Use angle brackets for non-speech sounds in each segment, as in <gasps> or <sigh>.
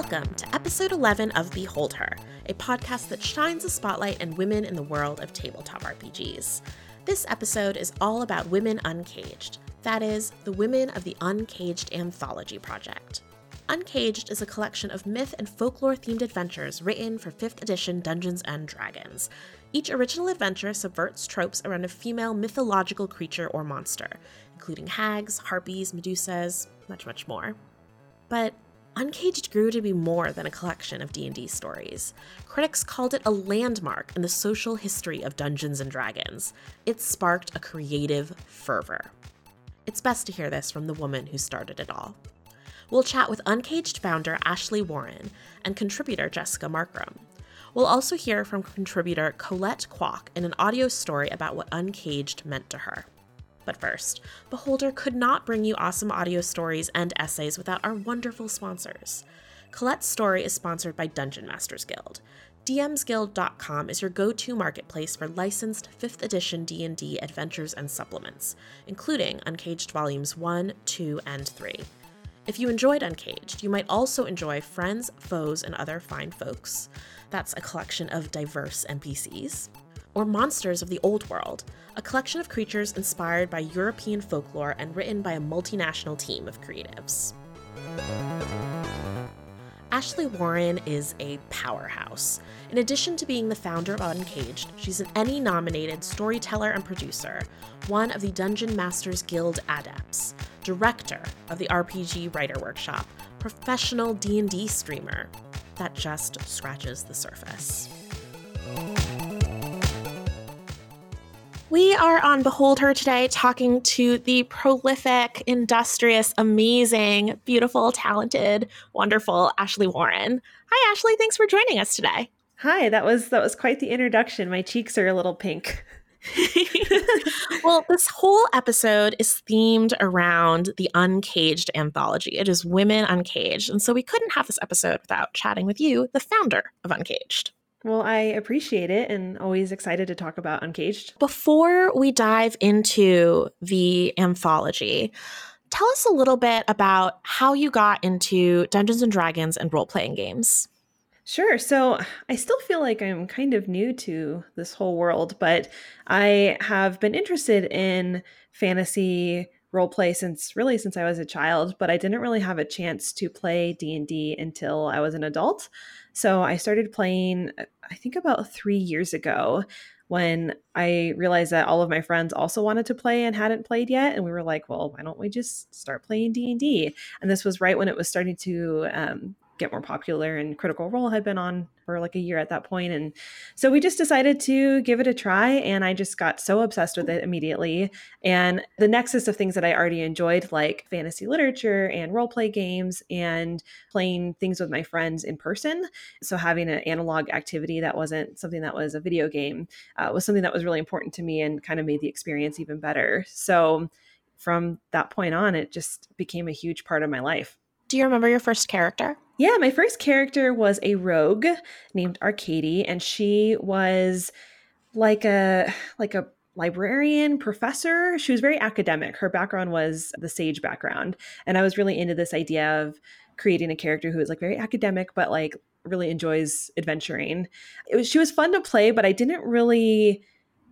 Welcome to episode 11 of Behold Her, a podcast that shines a spotlight on women in the world of tabletop RPGs. This episode is all about Women Uncaged, that is, the women of the Uncaged Anthology Project. Uncaged is a collection of myth and folklore themed adventures written for 5th edition Dungeons and Dragons. Each original adventure subverts tropes around a female mythological creature or monster, including hags, harpies, medusas, much much more. But Uncaged grew to be more than a collection of D&D stories. Critics called it a landmark in the social history of Dungeons and Dragons. It sparked a creative fervor. It's best to hear this from the woman who started it all. We'll chat with Uncaged founder Ashley Warren and contributor Jessica Marcrum. We'll also hear from contributor Colette Kwok in an audio story about what Uncaged meant to her. But first, Behold Her could not bring you awesome audio stories and essays without our wonderful sponsors. Colette's story is sponsored by Dungeon Masters Guild. DMsGuild.com is your go-to marketplace for licensed 5th edition D&D adventures and supplements, including Uncaged Volumes 1, 2, and 3. If you enjoyed Uncaged, you might also enjoy Friends, Foes, and Other Fine Folks. That's a collection of diverse NPCs. Or Monsters of the Old World, a collection of creatures inspired by European folklore and written by a multinational team of creatives. Ashley Warren is a powerhouse. In addition to being the founder of Uncaged, she's an Emmy nominated storyteller and producer, one of the Dungeon Masters Guild adepts, director of the RPG Writer Workshop, professional D&D streamer. That just scratches the surface. We are on Behold Her today talking to the prolific, industrious, amazing, beautiful, talented, wonderful Ashley Warren. Hi Ashley, thanks for joining us today. Hi, that was that was quite the introduction. My cheeks are a little pink. <laughs> well, this whole episode is themed around the Uncaged anthology. It is Women Uncaged. And so we couldn't have this episode without chatting with you, the founder of Uncaged. Well, I appreciate it and always excited to talk about Uncaged. Before we dive into the anthology, tell us a little bit about how you got into Dungeons and Dragons and role playing games. Sure. So I still feel like I'm kind of new to this whole world, but I have been interested in fantasy role play since really since I was a child, but I didn't really have a chance to play D&D until I was an adult. So I started playing I think about 3 years ago when I realized that all of my friends also wanted to play and hadn't played yet, and we were like, "Well, why don't we just start playing D and D?" And this was right when it was starting to um, get more popular and critical role had been on for like a year at that point and so we just decided to give it a try and i just got so obsessed with it immediately and the nexus of things that i already enjoyed like fantasy literature and role play games and playing things with my friends in person so having an analog activity that wasn't something that was a video game uh, was something that was really important to me and kind of made the experience even better so from that point on it just became a huge part of my life. Do you remember your first character yeah, my first character was a rogue named Arcady, and she was like a like a librarian professor. She was very academic. Her background was the sage background, and I was really into this idea of creating a character who is like very academic, but like really enjoys adventuring. It was she was fun to play, but I didn't really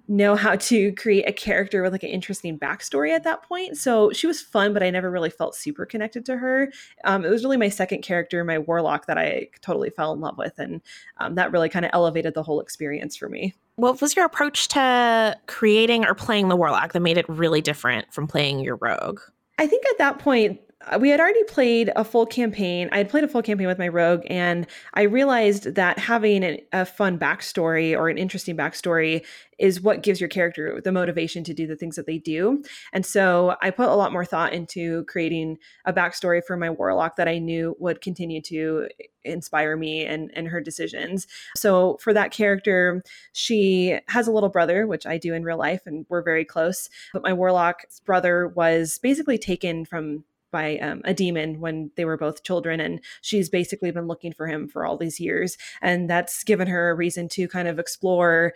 know how to create a character with like an interesting backstory at that point. So she was fun, but I never really felt super connected to her. Um, it was really my second character, my warlock, that I totally fell in love with, and um, that really kind of elevated the whole experience for me. What was your approach to creating or playing the warlock that made it really different from playing your rogue? I think at that point, Uh, we had already played a full campaign. I had played a full campaign with my rogue, and I realized that having an, a fun backstory or an interesting backstory is what gives your character the motivation to do the things that they do. And so I put a lot more thought into creating a backstory for my warlock that I knew would continue to inspire me and, and her decisions. So for that character, she has a little brother, which I do in real life, and we're very close. But my warlock's brother was basically taken from by um, a demon when they were both children and she's basically been looking for him for all these years and that's given her a reason to kind of explore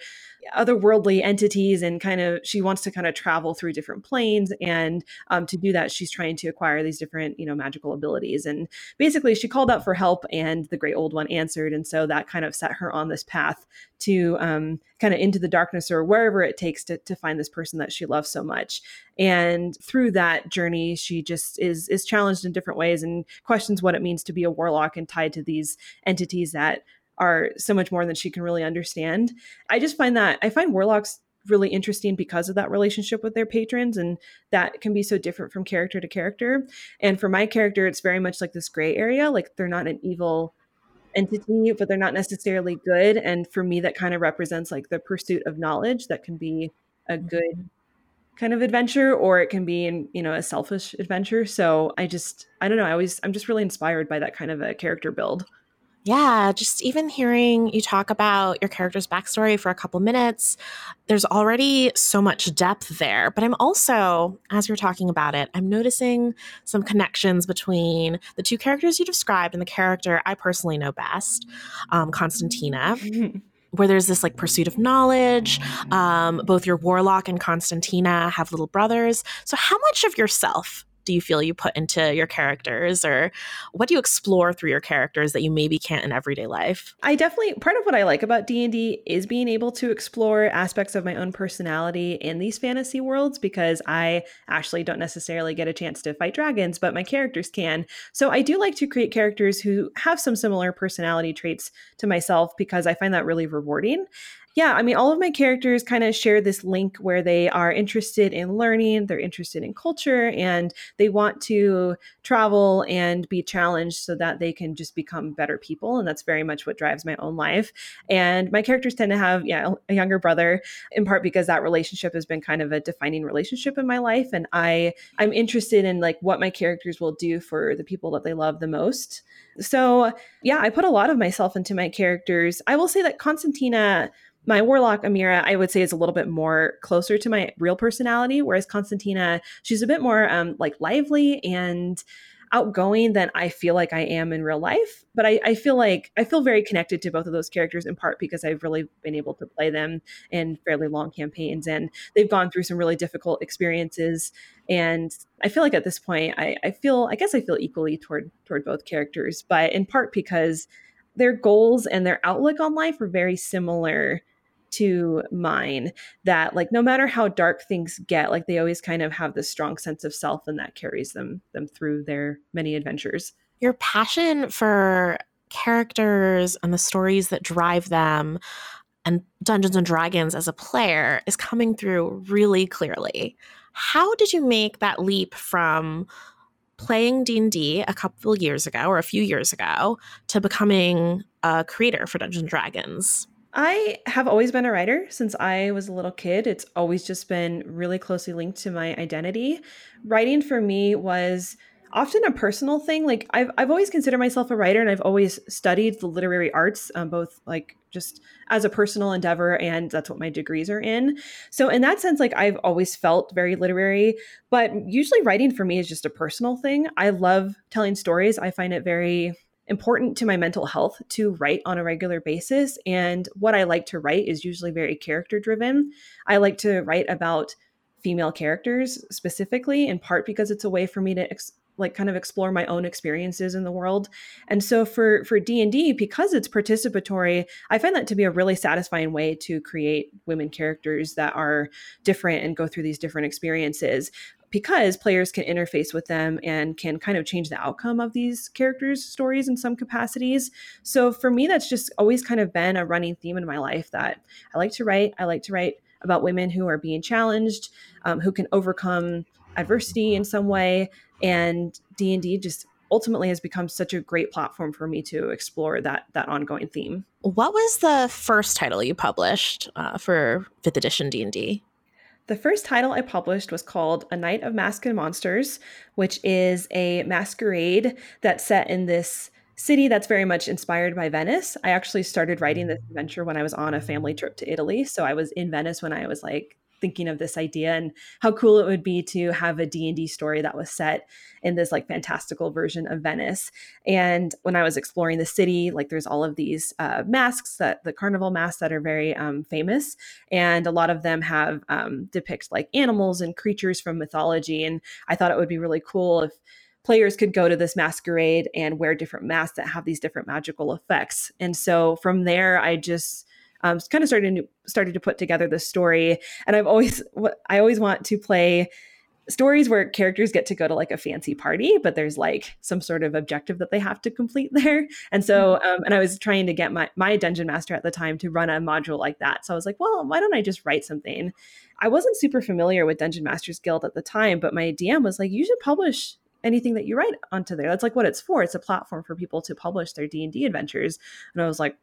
otherworldly entities and kind of she wants to kind of travel through different planes and um, to do that she's trying to acquire these different you know magical abilities and basically she called out for help and the great old one answered and so that kind of set her on this path to um, kind of into the darkness or wherever it takes to, to find this person that she loves so much and through that journey she just is is challenged in different ways and questions what it means to be a warlock and tied to these entities that are so much more than she can really understand. I just find that I find warlocks really interesting because of that relationship with their patrons and that can be so different from character to character. And for my character it's very much like this gray area, like they're not an evil entity, but they're not necessarily good and for me that kind of represents like the pursuit of knowledge that can be a good mm-hmm. kind of adventure or it can be in you know a selfish adventure so i just i don't know i always i'm just really inspired by that kind of a character build yeah, just even hearing you talk about your character's backstory for a couple minutes, there's already so much depth there. But I'm also, as you're talking about it, I'm noticing some connections between the two characters you described and the character I personally know best, um, Constantina. <laughs> where there's this like pursuit of knowledge. Um, both your warlock and Constantina have little brothers. So, how much of yourself do you feel you put into your characters or what do you explore through your characters that you maybe can't in everyday life? I definitely part of what i like about d&d is being able to explore aspects of my own personality in these fantasy worlds because i actually don't necessarily get a chance to fight dragons but my characters can. So i do like to create characters who have some similar personality traits to myself because i find that really rewarding yeah, I mean, all of my characters kind of share this link where they are interested in learning, they're interested in culture, and they want to travel and be challenged so that they can just become better people. And that's very much what drives my own life. And my characters tend to have, yeah, a younger brother, in part because that relationship has been kind of a defining relationship in my life. And I, I'm interested in like what my characters will do for the people that they love the most. So, yeah, I put a lot of myself into my characters. I will say that Constantina my warlock Amira, I would say, is a little bit more closer to my real personality, whereas Constantina, she's a bit more um, like lively and outgoing than I feel like I am in real life. But I, I, feel like I feel very connected to both of those characters in part because I've really been able to play them in fairly long campaigns and they've gone through some really difficult experiences. And I feel like at this point, I, I feel, I guess I feel equally toward toward both characters, but in part because their goals and their outlook on life are very similar to mine that like no matter how dark things get like they always kind of have this strong sense of self and that carries them them through their many adventures your passion for characters and the stories that drive them and Dungeons and Dragons as a player is coming through really clearly. How did you make that leap from playing D&D a couple years ago or a few years ago to becoming a creator for Dungeons and Dragons? I have always been a writer since I was a little kid. It's always just been really closely linked to my identity. Writing for me was often a personal thing. Like I've I've always considered myself a writer, and I've always studied the literary arts, um, both like just as a personal endeavor, and that's what my degrees are in. So in that sense, like I've always felt very literary. But usually, writing for me is just a personal thing. I love telling stories. I find it very important to my mental health to write on a regular basis. And what I like to write is usually very character driven. I like to write about female characters specifically, in part because it's a way for me to ex- like kind of explore my own experiences in the world. And so for for D&D because it's participatory, I find that to be a really satisfying way to create women characters that are different and go through these different experiences because players can interface with them and can kind of change the outcome of these characters' stories in some capacities. So for me, that's just always kind of been a running theme in my life that I like to write. I like to write about women who are being challenged, um, who can overcome adversity in some way, and D and D just ultimately has become such a great platform for me to explore that that ongoing theme. What was the first title you published uh, for fifth edition D and D? The first title I published was called A Night of Masks and Monsters, which is a masquerade that's set in this city that's very much inspired by Venice. I actually started writing mm-hmm. this adventure when I was on a family trip to Italy. So I was in Venice when I was like thinking of this idea and how cool it would be to have a D&D story that was set in this like fantastical version of Venice. And when I was exploring the city, like there's all of these uh, masks that the carnival masks that are very um, famous, and a lot of them have um, depict like animals and creatures from mythology. And I thought it would be really cool if players could go to this masquerade and wear different masks that have these different magical effects. And so from there, I just um, kind of started to, started to put together the story. And I've always I always want to play stories where characters get to go to like a fancy party, but there's like some sort of objective that they have to complete <laughs> there. And so, mm-hmm. um, and I was trying to get my my dungeon master at the time to run a module like that. So I was like, well, why don't I just write something? I wasn't super familiar with Dungeon Masters Guild at the time, but my DM was like, you should publish anything that you write onto there. That's like what it's for. It's a platform for people to publish their D&D adventures. And I was like,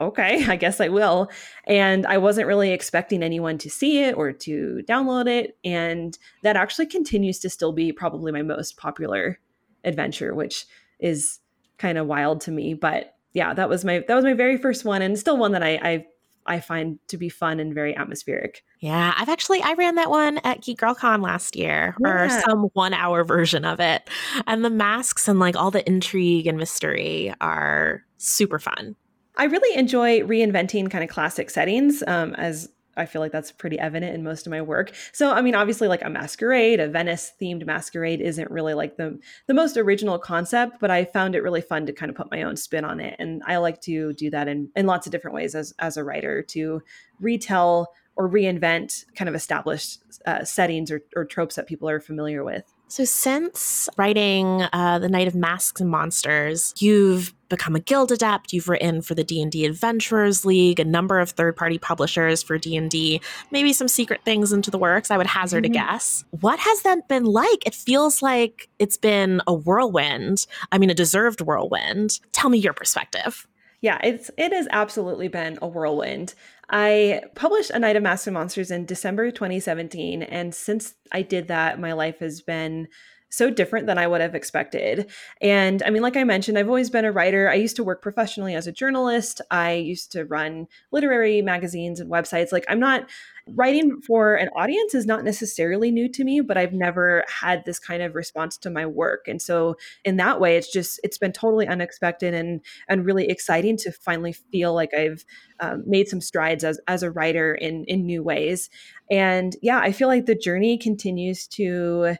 okay, <laughs> I guess I will. And I wasn't really expecting anyone to see it or to download it. And that actually continues to still be probably my most popular adventure, which is kind of wild to me. But yeah, that was my that was my very first one and still one that I, I I find to be fun and very atmospheric. Yeah, I've actually I ran that one at Geek Girl Con last year, yeah. or some one hour <laughs> version of it. And the masks and like all the intrigue and mystery are super fun. I really enjoy reinventing kind of classic settings um, as I feel like that's pretty evident in most of my work. So, I mean, obviously, like a masquerade, a Venice themed masquerade isn't really like the the most original concept, but I found it really fun to kind of put my own spin on it, and I like to do that in in lots of different ways as as a writer to retell or reinvent kind of established uh, settings or, or tropes that people are familiar with. So, since writing uh, the Night of Masks and Monsters, you've become a guild adept. You've written for the D and D Adventurers League, a number of third-party publishers for D and D, maybe some secret things into the works. I would hazard mm-hmm. a guess. What has that been like? It feels like it's been a whirlwind. I mean, a deserved whirlwind. Tell me your perspective. Yeah, it's it has absolutely been a whirlwind. I published A Night of and Monsters in December 2017. And since I did that, my life has been so different than I would have expected. And I mean, like I mentioned, I've always been a writer. I used to work professionally as a journalist. I used to run literary magazines and websites. Like, I'm not writing for an audience is not necessarily new to me, but I've never had this kind of response to my work. And so in that way, it's just it's been totally unexpected and and really exciting to finally feel like I've um, made some strides as as a writer in in new ways. And yeah, I feel like the journey continues to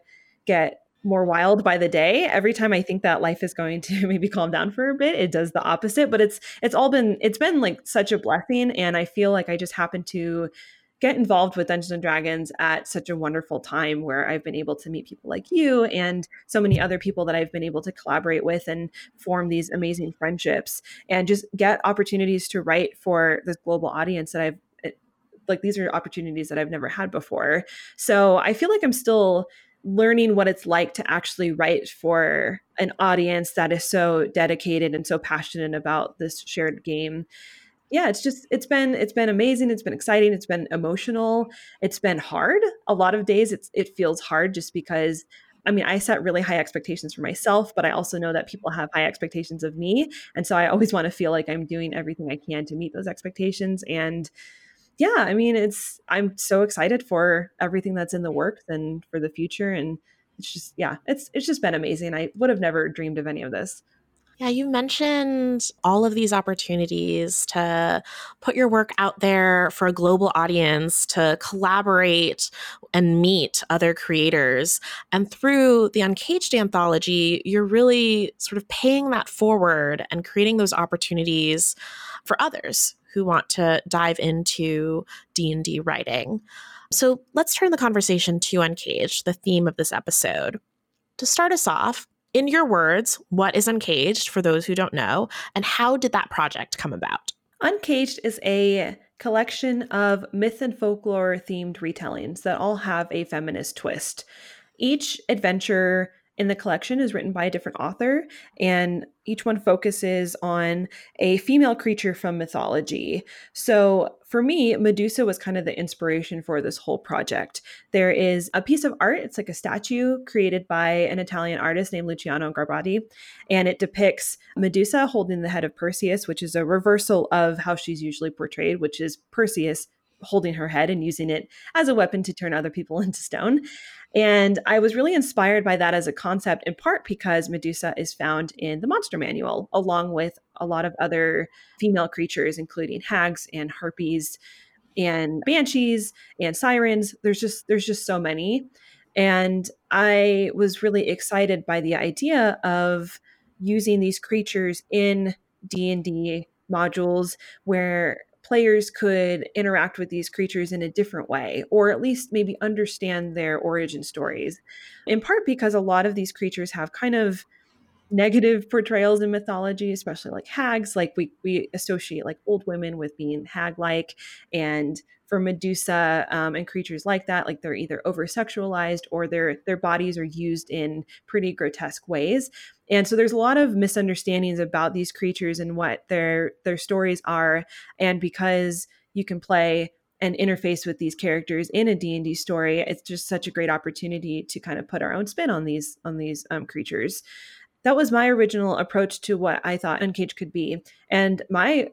get more wild by the day. Every time i think that life is going to <laughs> maybe calm down for a bit it does the opposite but it's it's all been it's been like such a blessing and i feel like i just happen to get involved with dungeons and dragons at such a wonderful time where i've been able to meet people like you and so many other people that i've been able to collaborate with and form these amazing friendships and just get opportunities to write for this global audience that i've eh, like these are opportunities that i've never had before. So i feel like i'm still learning what it's like to actually write for an audience that is so dedicated and so passionate about this shared game yeah it's just it's been it's been amazing it's been exciting it's been emotional it's been hard a lot of days it's it feels hard just because I mean, I set really high expectations for myself, but I also know that people have high expectations of me. And so I always want to feel like I'm doing everything I can to meet those expectations. And yeah, I mean, it's I'm so excited for everything that's in the works and for the future, and it's just yeah, it's it's just been amazing. I would have never dreamed of any of this. Yeah, you mentioned all of these opportunities to put your work out there for a global audience, to collaborate and meet other creators. And through the Uncaged anthology, you're really sort of paying that forward and creating those opportunities for others who want to dive into D&D writing. So let's turn the conversation to Uncaged, the theme of this episode. To start us off, in your words, what is Uncaged for those who don't know, and how did that project come about? Uncaged is a collection of myth and folklore themed retellings that all have a feminist twist. Each adventure in the collection is written by a different author, and each one focuses on a female creature from mythology. So for me, Medusa was kind of the inspiration for this whole project. There is a piece of art, it's like a statue created by an Italian artist named Luciano Garbati, and it depicts Medusa holding the head of Perseus, which is a reversal of how she's usually portrayed, which is Perseus holding her head and using it as a weapon to turn other people <laughs> into stone. And I was really inspired by that as a concept, in part because Medusa is found in the monster manual, along with a lot of other female creatures, including hags and harpies and banshees and sirens. There's just there's just so many. And I was really excited by the idea of using these creatures in D&D modules where players could interact with these creatures in a different way or at least maybe understand their origin stories in part because a lot of these creatures have kind of negative portrayals in mythology especially like hags like we we associate like old women with being hag like and for Medusa um, and creatures like that, like they're either over sexualized or their their bodies are used in pretty grotesque ways. And so there's a lot of misunderstandings about these creatures and what their their stories are. And because you can play and interface with these characters in a D&D story, it's just such a great opportunity to kind of put our own spin on these on these um, creatures that was my original approach to what I thought Uncaged could be. And my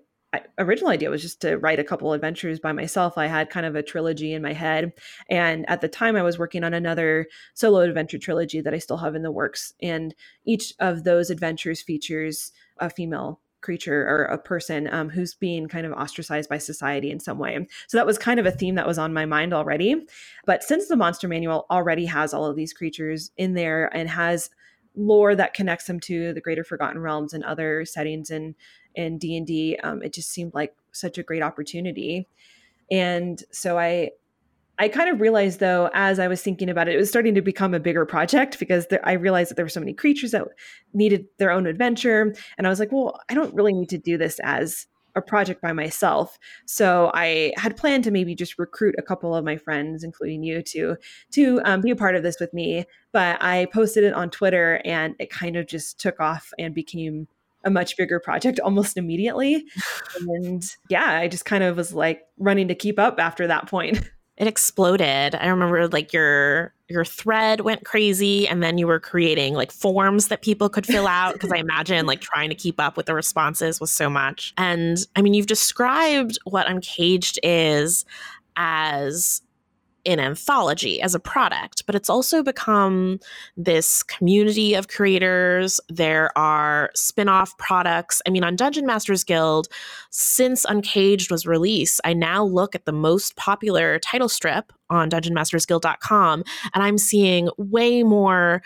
original idea was just to write a couple adventures by myself. I had kind of a trilogy in my head. And at the time, I was working on another solo adventure trilogy that I still have in the works. And each of those adventures features a female creature or a person um, who's being kind of ostracized by society in some way. So that was kind of a theme that was on my mind already. But since the Monster Manual already has all of these creatures in there and has lore that connects them to the greater forgotten realms and other settings in in d&d um, it just seemed like such a great opportunity. And so i i kind of realized though as i was thinking about it it was starting to become a bigger project because there, i realized that there were so many creatures that needed their own adventure. And i was like well i don't really need to do this as a project by myself. So I had planned to maybe just recruit a couple of my friends, including you, to to um, be a part of this with me. But I posted it on Twitter, and it kind of just took off and became a much bigger project <laughs> almost immediately. and yeah, I just kind of was like running to keep up after that point. <laughs> it exploded. I remember like your your thread went crazy and then you were creating like forms that people could fill out because I imagine like trying to keep up with the responses was so much. And I mean, you've described what Uncaged is as an anthology as a product, but it's also become this community of creators. There are spin off products. I mean, on Dungeon Masters Guild, since Uncaged was released, I now look at the most popular title strip on dungeonmastersguild.com and I'm seeing way more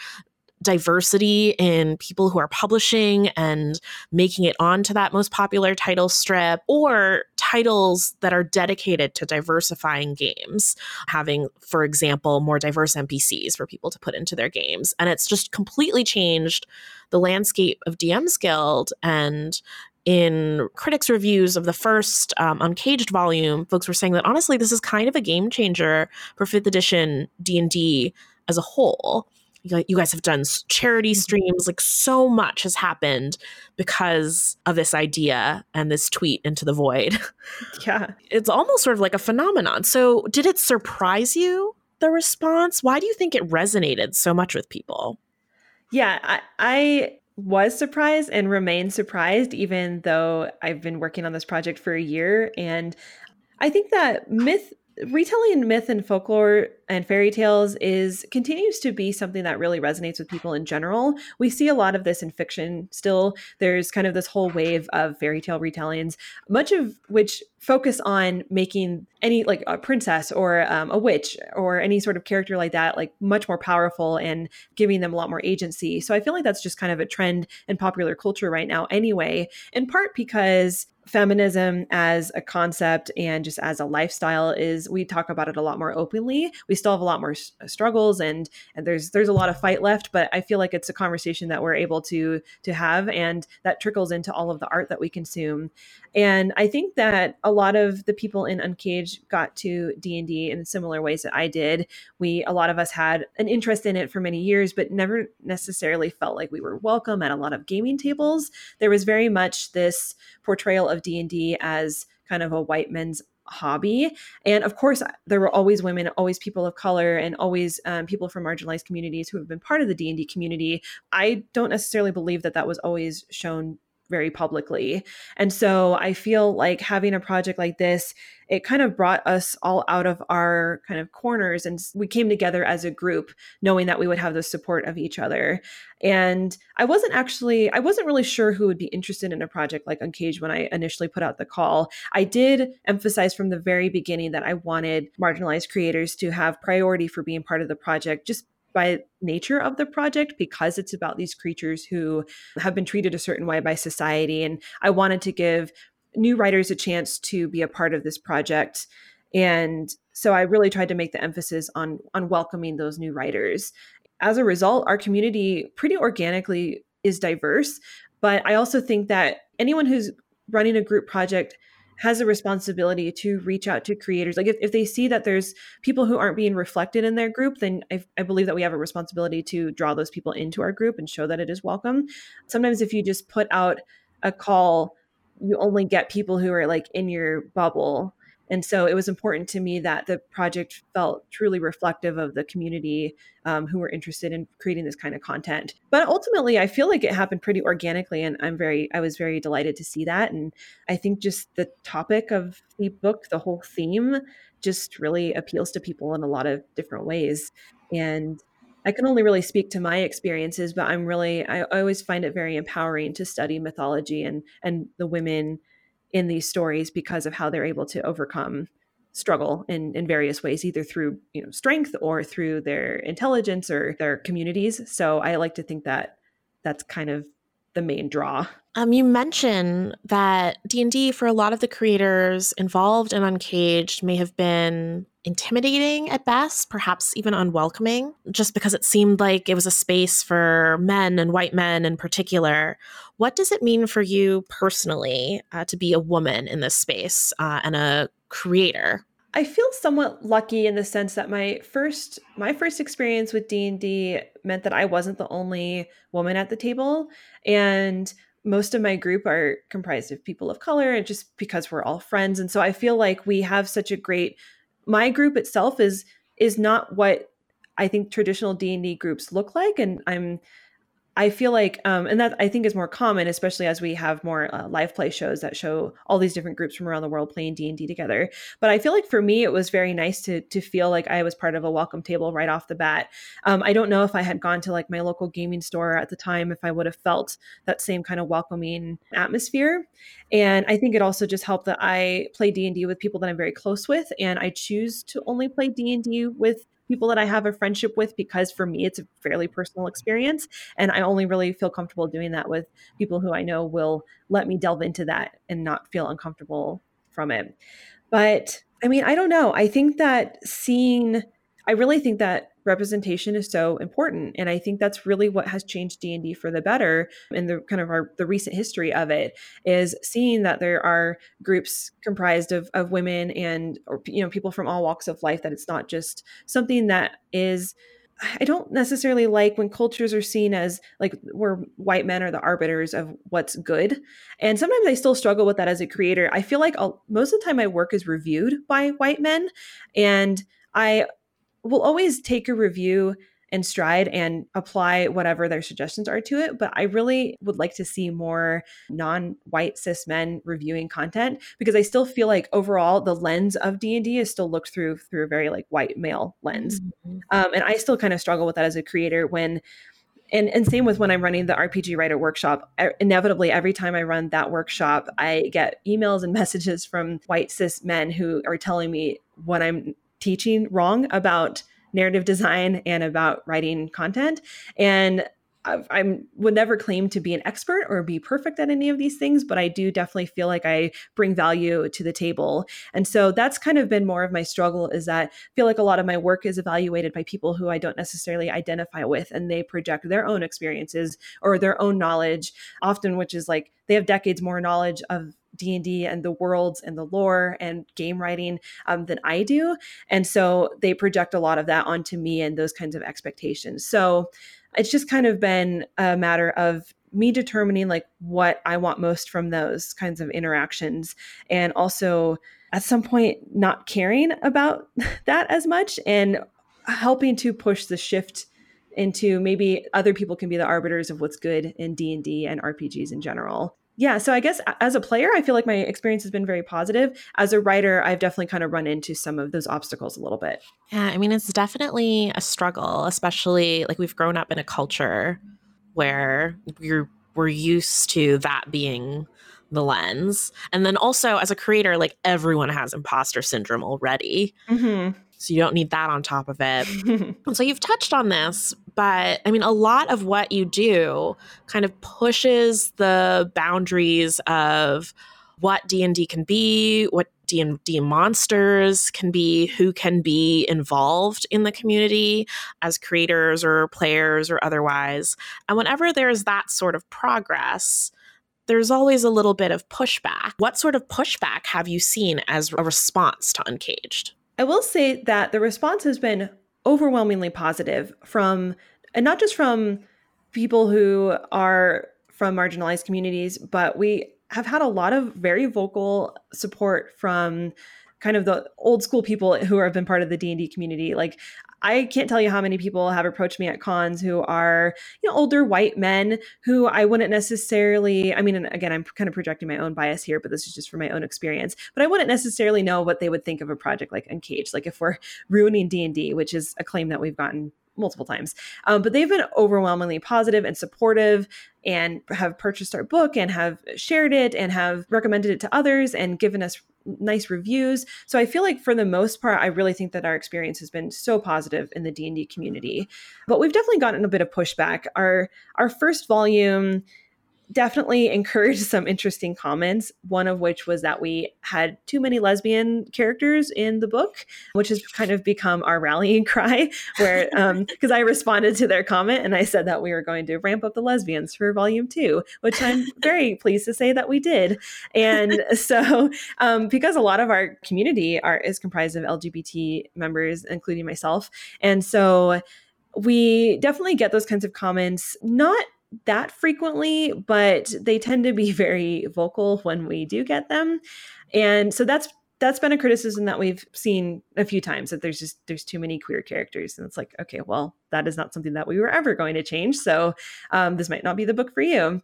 diversity in people who are publishing and making it onto that most popular title strip or titles that are dedicated to diversifying games having for example more diverse npcs for people to put into their games. And it's just completely changed the landscape of dms guild. And in critics' reviews of the first um, Uncaged volume, folks were saying that honestly, this is kind of a game changer for fifth edition D and D as a whole you guys have done charity mm-hmm. streams like so much has happened because of this idea and this tweet into the void. <laughs> Yeah. It's almost sort of like a phenomenon. So did it surprise you the response? Why do you think it resonated so much with people? Yeah i, I was surprised and remain surprised even though i've been working on this project for a year. And i think that myth retelling myth and folklore and fairy tales is continues to be something that really resonates with people in general. We see a lot of this in fiction still. There's kind of this whole wave of fairy tale retellings, much of which focus on making any like a princess or um, a witch or any sort of character like that like much more powerful and giving them a lot more agency. So I feel like that's just kind of a trend in popular culture right now anyway, in part because feminism as a concept and just as a lifestyle is we talk about it a lot more openly. We still have a lot more s- uh, struggles and and there's there's a lot of fight left but i feel like it's a conversation that we're able to to have and that trickles into all of the art that we consume and i think that a lot of the people in uncaged got to d&d in similar ways that i did. We a lot of us had an interest in it for many years but never necessarily felt like we were welcome at a lot of gaming tables. There was very much this portrayal of D&D as kind of a white men's hobby. And of course there were always women always people of color and always um, people from marginalized communities who have been part of the d&d community. I don't necessarily believe that that was always shown very publicly. And so I feel like having a project like this, it kind of brought us all out of our kind of corners and we came together as a group knowing that we would have the support of each other. And I wasn't actually I wasn't really sure who would be interested in a project like Uncaged when I initially put out the call. I did emphasize from the very beginning that I wanted marginalized creators to have priority for being part of the project just by nature of the project because it's about these creatures who have been treated a certain way by society and i wanted to give new writers a chance to be a part of this project. And so i really tried to make the emphasis on on welcoming those new writers. As a result our community pretty organically is diverse but i also think that anyone who's running a group project has a responsibility to reach out to creators. Like if, if they see that there's people who aren't being reflected in their group, then I, I believe that we have a responsibility to draw those people into our group and show that it is welcome. Sometimes if you just put out a call, you only get people who are like in your bubble and so it was important to me that the project felt truly reflective of the community um, who were interested in creating this kind of content. But ultimately, I feel like it happened pretty organically, and I'm very, I was very delighted to see that. And I think just the topic of the book, the whole theme, just really appeals to people in a lot of different ways. And I can only really speak to my experiences, but I'm really I, I always find it very empowering to study mythology and and the women in these stories because of how they're able to overcome struggle in, in various ways, either through you know strength or through their intelligence or their communities. So I like to think that that's kind of the main draw. Um, you mentioned that D and D for a lot of the creators involved in Uncaged may have been intimidating at best, perhaps even unwelcoming, just because it seemed like it was a space for men and white men in particular. What does it mean for you personally uh, to be a woman in this space uh, and a creator? I feel somewhat lucky in the sense that my first my first experience with D&D meant that I wasn't the only woman at the table and most of my group are comprised of people of color and just because we're all friends and so I feel like we have such a great my group itself is is not what I think traditional D&D groups look like. And I'm I feel like, um, and that I think is more common, especially as we have more uh, live play shows that show all these different groups from around the world playing D and D together. But I feel like for me, it was very nice to to feel like I was part of a welcome table right off the bat. Um, I don't know if I had gone to like my local gaming store at the time if I would have felt that same kind of welcoming atmosphere. And I think it also just helped that I play D and D with people that I'm very close with, and I choose to only play D and D with people that I have a friendship with because for me it's a fairly personal experience and I only really feel comfortable doing that with people who I know will let me delve into that and not feel uncomfortable from it. But I mean, I don't know. I think that seeing I really think that representation is so important and i think that's really what has changed d&d for the better in the kind of our the recent history of it is seeing that there are groups comprised of, of women and or you know people from all walks of life that it's not just something that is I don't necessarily like when cultures are seen as like where white men are the arbiters of what's good. And sometimes I still struggle with that as a creator. I feel like I'll, most of the time my work is reviewed by white men. And I will always take a review in stride and apply whatever their suggestions are to it. But I really would like to see more non white cis men reviewing content because I still feel like overall the lens of D&D is still looked through through a very like white male lens. Mm-hmm. Um, and I still kind of struggle with that as a creator when and and same with when I'm running the RPG writer workshop. Inevitably, every time I run that workshop, I get emails and <laughs> messages from white cis men who are telling me what I'm teaching wrong about narrative design and about writing content. And I would never claim to be an expert or be perfect at any of these things, but I do definitely feel like I bring value to the table. And so that's kind of been more of my struggle is that I feel like a lot of my work is evaluated by people who I don't necessarily identify with and they project their own experiences or their own knowledge, often which is like they have decades more knowledge of d&d and the worlds and the lore and game writing um, than i do and so they project a lot of that onto me and those kinds of expectations. So it's just kind of been a matter of me determining like what i want most from those kinds of interactions and also at some point not caring about <laughs> that as much and helping to push the shift into maybe other people can be the arbiters of what's good in D&D and RPGs in general yeah, so I guess as a player, I feel like my experience has been very positive. As a writer, I've definitely kind of run into some of those obstacles a little bit. Yeah, I mean, it's definitely a struggle, especially like we've grown up in a culture where we're we're used to that being the lens. And then also as a creator, like everyone has imposter syndrome already. Mm-hmm. So you don't need that on top of it. <laughs> so you've touched on this, but I mean, a lot of what you do kind of pushes the boundaries of what D&D can be, what D&D monsters can be, who can be involved in the community as creators or players or otherwise. And whenever there's that sort of progress, there's always a little bit of pushback. What sort of pushback have you seen as a response to Uncaged? I will say that the response has been overwhelmingly positive from, and not just from people who are from marginalized communities, but we have had a lot of very vocal support from kind of the old school people who have been part of the D&D community. Like I can't tell you how many people have approached me at cons who are, you know, older white men who I wouldn't necessarily, I mean, again, I'm kind of projecting my own bias here, but this is just from my own experience, but I wouldn't necessarily know what they would think of a project like Uncaged. Like if we're <laughs> ruining D&D, which is a claim that we've gotten multiple times. Um, but they've been overwhelmingly positive and supportive and have purchased our book and have shared it and have recommended it to others and given us nice reviews. So I feel like for the most part I really think that our experience has been so positive in the D&D community. But we've definitely gotten a bit of pushback. Our our first volume definitely encouraged some interesting comments. One of which was that we had too many lesbian characters in the book, which has kind of become our rallying cry. <laughs> Where, because um, <laughs> I responded to their comment and I said that we were going to ramp up the lesbians for volume two, which I'm <laughs> very pleased to say that we did. And so, um, because a lot of our community are is comprised of LGBT members, including myself, and so we definitely get those kinds of comments not that frequently, but they tend to be <laughs> very vocal when we do get them. And so that's that's been a criticism that we've seen a few times that there's just there's too many queer characters. And it's like okay well that is not something that we were ever going to change. So um, this might not be the book for you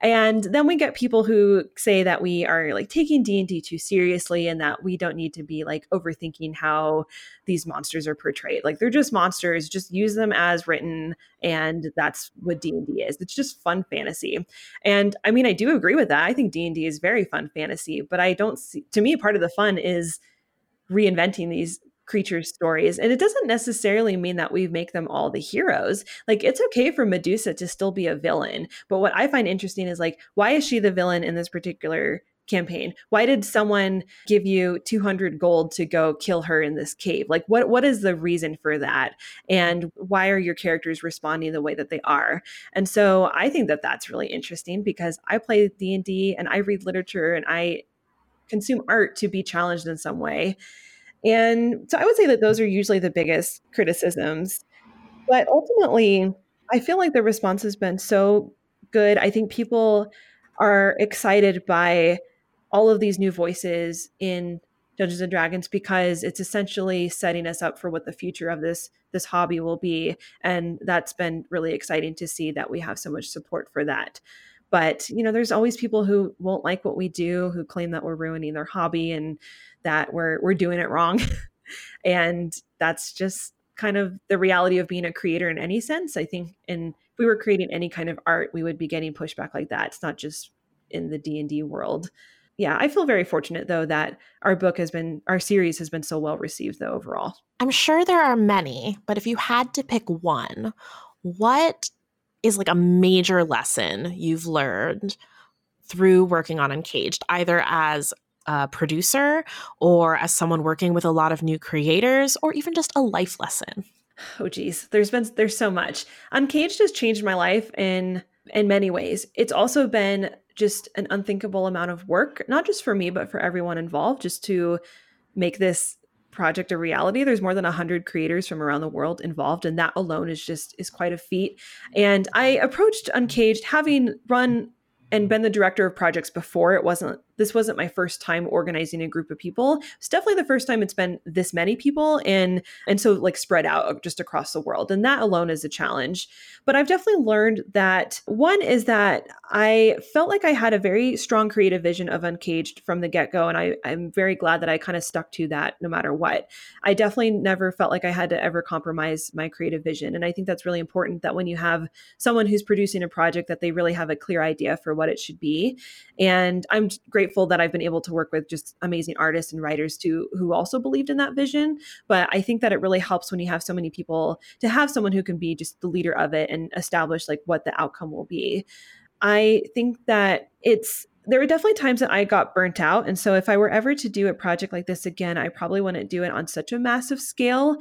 and then we get people who say that we are like taking D&D too seriously and that we don't need to be like overthinking how these monsters are portrayed. Like they're just monsters, just use them as written and that's what D&D is. It's just fun fantasy. And I mean I do agree with that. I think D&D is very fun fantasy, but I don't see to me part of the fun is reinventing these creatures' stories. And it doesn't necessarily mean that we make them all the heroes. Like, it's okay for Medusa to still be a villain. But what I find interesting is, like, why is she the villain in this particular campaign why did someone give you 200 gold to go kill her in this cave like what what is the reason for that and why are your characters responding the way that they are and so i think that that's really interesting because i play d&d and i read literature and i consume art to be challenged in some way and so I would say that those are usually the biggest criticisms. But ultimately, I feel like the response has been so good. I think people are excited by all of these new voices in Dungeons and Dragons because it's essentially setting us up for what the future of this this hobby will be and that's been really exciting to see that we have so much support for that. But, you know, there's always people who won't like what we do, who claim that we're ruining their hobby and that we're we're doing it wrong. <laughs> and that's just kind of the reality of being a creator in any sense. I think in if we were creating any kind of art, we would be getting pushback like that. It's not just in the D&D world. Yeah, I feel very fortunate though that our book has been our series has been so well received though overall. I'm sure there are many, but if you had to pick one, what is like a major lesson you've learned through working on Uncaged, either as a producer or as someone working with a lot of new creators or even just a life lesson? Oh geez, there's been there's so much. Uncaged has changed my life in in many ways. It's also been just an unthinkable amount of work, not just for me, but for everyone involved, just to make this project a reality there's more than 100 creators from around the world involved and that alone is just is quite a feat. And i approached uncaged having run and been the director of projects before it wasn't this wasn't my first time organizing a group of people. It's definitely the first time it's been this many people and and so like spread out uh, just across the world. And that alone is a challenge. But I've definitely learned that one is that I felt like I had a very strong creative vision of Uncaged from the get-go. And I, I'm very glad that I kind of stuck to that no matter what. I definitely never felt like I had to ever compromise my creative vision. And I think that's really important that when you have someone who's producing a project that they really have a clear idea for what it should be. And I'm grateful that I've been able to work with just amazing artists and writers too who also believed in that vision. But I think that it really helps when you have so many people to have someone who can be just the leader of it and establish like what the outcome will be. I think that it's there were definitely times that I got burnt out. And so if I were ever to do a project like this again, I probably wouldn't do it on such a massive scale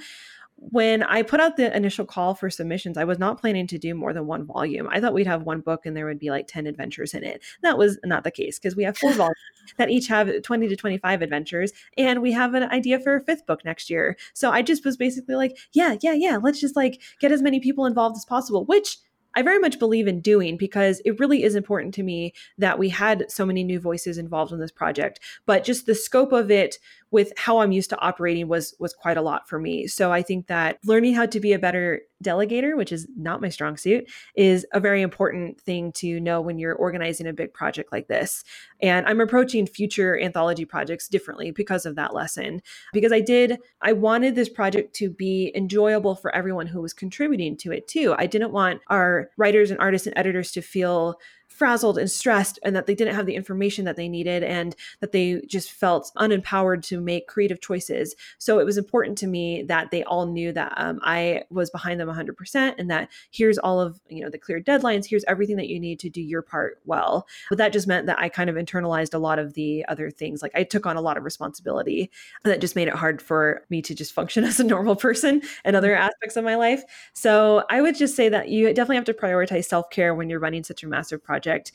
when I put out the initial call for submissions, I was not planning to do more than one volume. I thought we'd have one book and there would be like 10 adventures in it. That was not the case because we have four <laughs> volumes that each have 20 to 25 adventures and we have an idea for a fifth book next year. So I just was basically like, yeah, yeah, yeah, let's just like get as many people involved as possible, which I very much believe in doing because it really is important to me that we had so many new voices involved in this project. But just the scope of it with how I'm used to operating was was quite a lot for me. So I think that learning how to be a better delegator, which is not my strong suit, is a very important thing to know when you're organizing a big project like this. And I'm approaching future anthology projects differently because of that lesson. Because I did I wanted this project to be enjoyable for everyone who was contributing to it too. I didn't want our writers and artists and editors to feel frazzled and stressed and that they didn't have the information that they needed and that they just felt unempowered to make creative choices. So it was important to me that they all knew that um, I was behind them 100% and that here's all of, you know, the clear deadlines, here's everything that you need to do your part well. But that just meant that I kind of internalized a lot of the other things. Like I took on a lot of responsibility and that just made it hard for me to just function <laughs> as a normal person and other mm-hmm. aspects of my life. So I would just say that you definitely have to prioritize self-care when you're running such a massive project project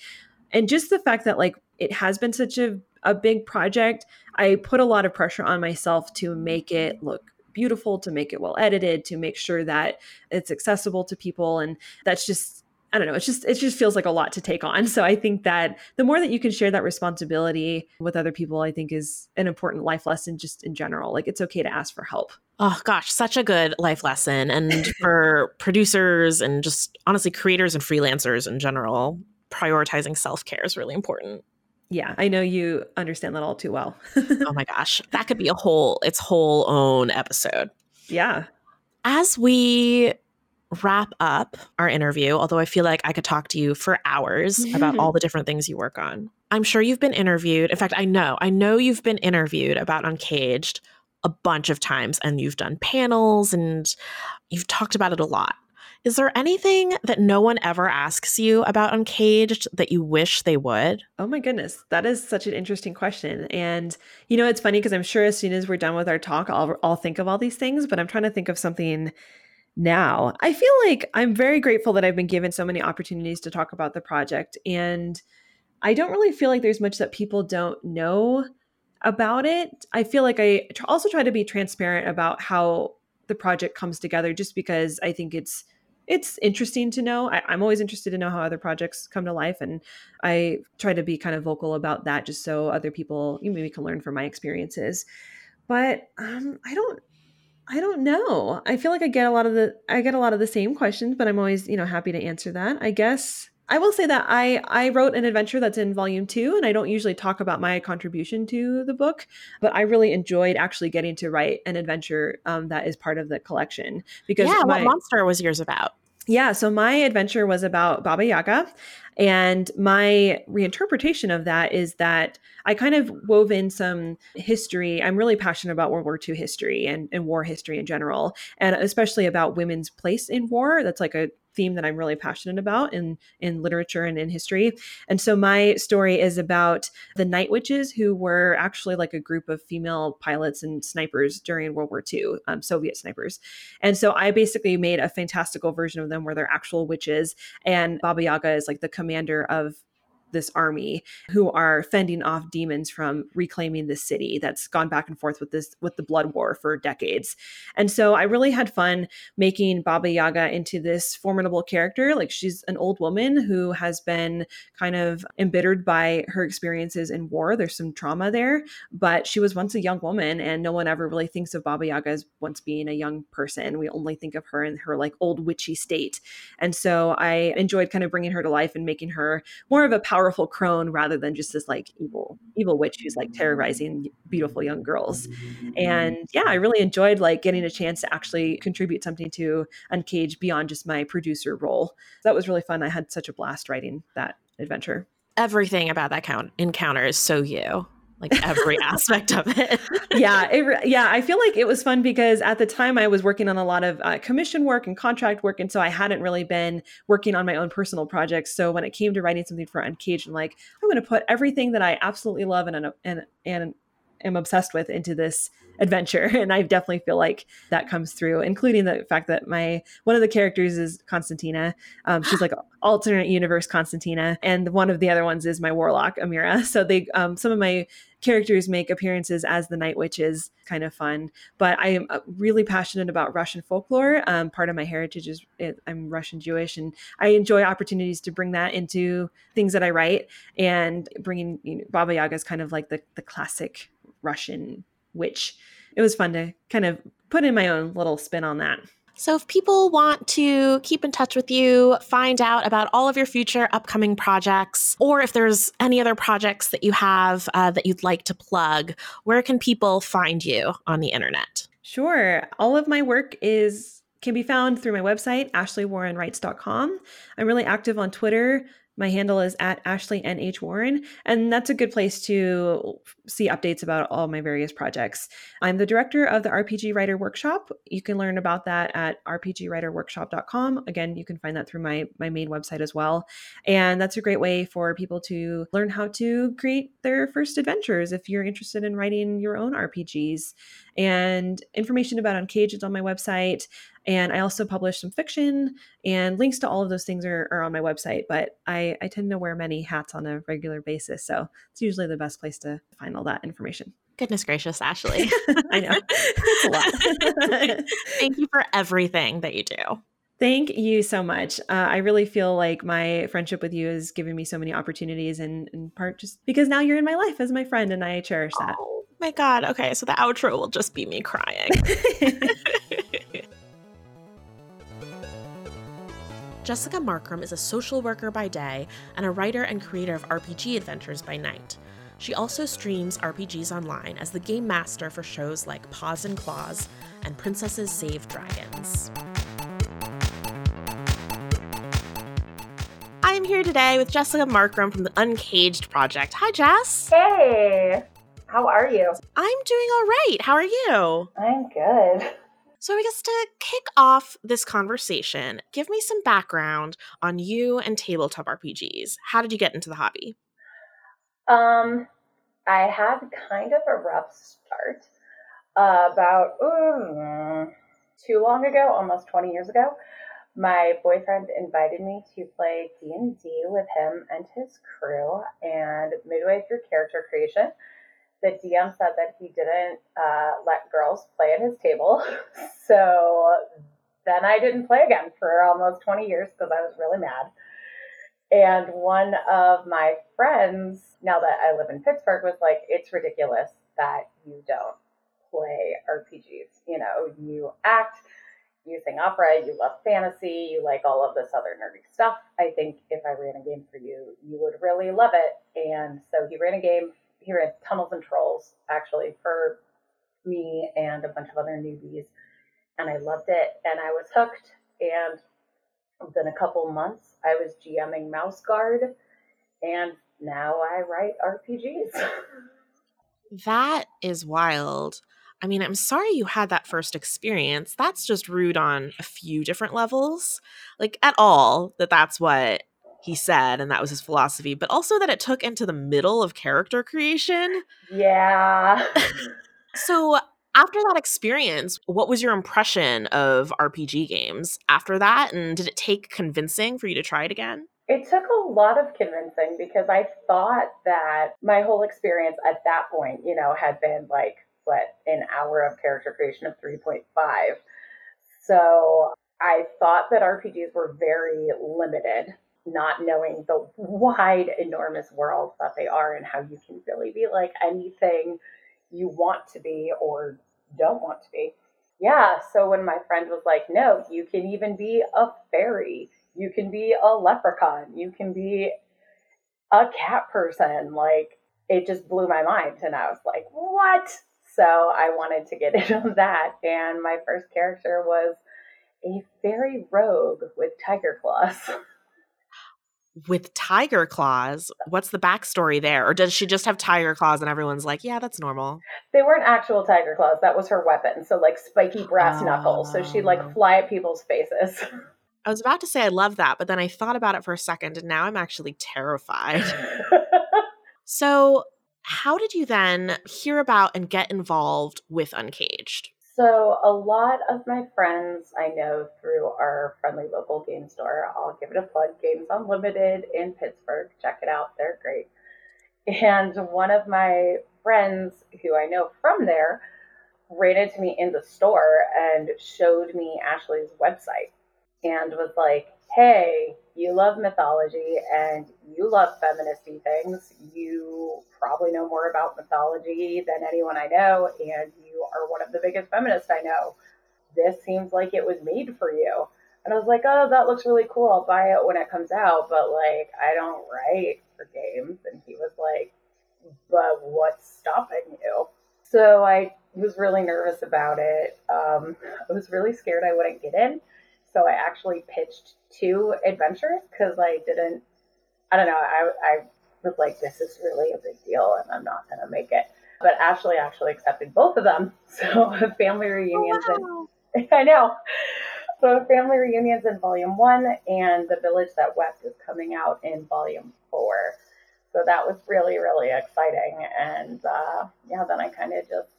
and just the fact that like it has been such a, a big project i put a lot of pressure on myself to make it look beautiful to make it well edited to make sure that it's accessible to people and that's just I don't know. It's just it just feels like a lot to take on. <laughs> So I think that the more that you can share that responsibility with other people, I think is an important life lesson just in general. Like it's okay to ask for help. Oh gosh, such a good life lesson. And for <laughs> producers and just honestly creators and freelancers in general, prioritizing self care is really important. Yeah, I know you understand that all too well. oh my <laughs> gosh, that could be a whole its whole own episode. Yeah. As we wrap up our interview, although I feel like I could talk to you for hours about all mm-hmm. the different things you work on. I'm sure you've been interviewed. In fact, I know, I know you've been interviewed about Uncaged a bunch of times and you've done panels and you've talked about it a lot. Is there anything that no one ever asks you about Uncaged that you wish they would? Oh my goodness, that is such an interesting question. And you know, it's funny because I'm sure as soon as we're done with our talk, I'll I'll think of all these things, but I'm trying to think of something now. I feel like I'm very grateful that I've been given so many opportunities to talk about the project and I don't really feel like there's much that people don't know about it. I feel like I also try to be transparent about how the project comes together just because I think it's it's interesting to know. I, am always interested to know how other projects come to life, and I try to be kind of vocal about that, just so other people you maybe can learn from my experiences. But um, I don't, I don't know. I feel like I get a lot of the, I get a lot of the same questions, but I'm always, you know, happy to answer that. I guess I will say that I I wrote an adventure that's in volume two, and I don't usually talk about my contribution to the book, but I really enjoyed actually getting to write an adventure um, that is part of the collection. Because yeah, my, what monster was yours about? Yeah, so my adventure was about Baba Yaga, and my reinterpretation of that is that I kind of wove in some history. I'm really passionate about World War II history and, and war history in general, and especially about women's place in war. That's like a theme that I'm really passionate about in in literature and in history. And so my story is about the night witches who were actually like a group of female pilots and snipers during World War II, um, Soviet snipers. And so I basically made a fantastical version of them where they're actual witches, and Baba Yaga is like the commander of this army who are fending off demons from reclaiming the city that's gone back and forth with this with the blood war for decades. And so I really had fun making Baba Yaga into this formidable character. Like she's an old woman who has been kind of embittered by her experiences in war. There's some trauma there, but she was once a young woman and no one ever really thinks of Baba Yaga as once being a young person. We only think of her in her like old witchy state. And so I enjoyed kind of bringing her to life and making her more of a powerful crone rather than just this like evil evil witch who's like terrorizing beautiful young girls. And yeah, I really enjoyed like getting a chance to actually contribute something to Uncaged beyond just my producer role. That was really fun. I had such a blast writing that adventure. Everything about that count encounter is so you like every <laughs> aspect of it. yeah, it, <laughs> yeah. I feel like it was fun because at the time I was working on a lot of uh, commission work and contract work, and so I hadn't really been working on my own personal projects. So when it came to writing something for Uncaged, I'm like, I'm going to put everything that I absolutely love and and and am obsessed with into this adventure. <laughs> And i definitely feel like that comes through including the fact that my one of the characters is constantina. Um, she's like <gasps> alternate universe constantina and one of the other ones is my warlock amira. <laughs> So they um, some of my characters make appearances as the night witches kind of fun. But i am uh, really passionate about russian folklore. Um, part of my heritage is i'm russian jewish and i enjoy opportunities to bring that into things that i write. And bringing you know, baba yaga is kind of like the, the classic russian witch it was fun to kind of put in my own little spin on that. So, if people want to keep in touch with you, find out about all of your future upcoming projects, or if there's any other projects that you have uh, that you'd like to plug, where can people find you on the internet? Sure. All of my work is can be found through my website, ashleywarrenwrites.com. I'm really active on Twitter. My handle is at Ashley NH Warren, and that's a good place to see updates about all my various projects. I'm the director of the RPG Writer Workshop. You can learn about that at rpgwriterworkshop.com. Again, you can find that through my, my main website as well. And that's a great way for people to learn how to create their first adventures if you're interested in writing your own RPGs. And information about Uncaged is on my website. And I also publish some fiction, and links to all of those things are, are on my website. But I, I tend to wear many hats on a regular basis. So it's usually the best place to find all that information. Goodness gracious, Ashley. <laughs> I know. <laughs> It's a lot. <laughs> Thank you for everything that you do. Thank you so much. Uh, I really feel like my friendship with you has given me so many opportunities, and in part just because now you're in my life as my friend, and I cherish that. Oh my God. Okay, so the outro will just be me crying. Jessica Marcrum is a social worker by day and a writer and creator of RPG adventures by night. She also streams RPGs online as the game master for shows like Paws and Claws and Princesses Save Dragons. I am here today with Jessica Marcrum from the Uncaged Project. Hi, Jess. Hey, how are you? I'm doing all right. How are you? I'm good. So, I guess to kick off this conversation, give me some background on you and tabletop RPGs. How did you get into the hobby? Um, I had kind of a rough start uh, about uh, too long ago, almost 20 years ago. My boyfriend invited me to play D&D with him and his crew, and midway through character creation, the DM said that he didn't uh, let girls play at his table. <laughs> so then I didn't play again for almost 20 years because I was really mad. And one of my friends, now that I live in Pittsburgh, was like, it's ridiculous that you don't play RPGs. You know, you act, you sing opera, you love fantasy, you like all of this other nerdy stuff. I think if I ran a game for you, you would really love it. And so he ran a game here at Tunnels and Trolls, actually, for me and a bunch of other newbies. And I loved it and I was hooked. And within a couple months, I was GMing Mouse Guard. And now I write RPGs. <laughs> that is wild. I mean, I'm sorry you had that first experience. That's just rude on a few different levels. Like, at all, that that's what he said and that was his philosophy, but also that it took into the middle of character creation. Yeah. <laughs> so after that experience, what was your impression of RPG games after that? And did it take convincing for you to try it again? It took a lot of convincing because I thought that my whole experience at that point, you know, had been like, what, an hour of character creation of 3.5. So I thought that RPGs were very limited, not knowing the wide, enormous world that they are and how you can really be like anything you want to be or don't want to be. Yeah, so when my friend was like, no, you can even be a fairy, you can be a leprechaun, you can be a cat person, like it just blew my mind. And I was like, what? So I wanted to get <laughs> into that. And my first character was a fairy rogue with tiger claws. <laughs> With tiger claws, what's the backstory there? Or does she just have tiger claws and everyone's like, yeah, that's normal? They weren't actual tiger claws. That was her weapon. So, like spiky brass knuckles. So she'd like oh. fly at people's faces. <laughs> I was about to say I love that, but then I thought about it for a second and now I'm actually terrified. <laughs> so, how did you then hear about and get involved with Uncaged? So, a lot of my friends I know through our friendly local game store. I'll give it a plug Games Unlimited in Pittsburgh. Check it out, they're great. And one of my friends who I know from there ran into me in the store and showed me Ashley's website and was like, hey, you love mythology and you love feministy things. You probably know more about mythology than anyone I know, and you are one of the biggest feminists I know. This seems like it was made for you. And I was like, oh, that looks really cool. I'll buy it when it comes out, but like, I don't write for games. And he was like, but what's stopping you? So I was really nervous about it. Um, I was really scared I wouldn't get in so I actually pitched two adventures because I didn't, I don't know, I, I was like, this is really a big deal and I'm not going to make it. But Ashley actually accepted both of them. <laughs> So family reunions, oh, wow. <laughs> and, I know. So family reunions in volume one and the village that wept is coming out in volume four. So that was really, really exciting. And uh, yeah, then I kind of just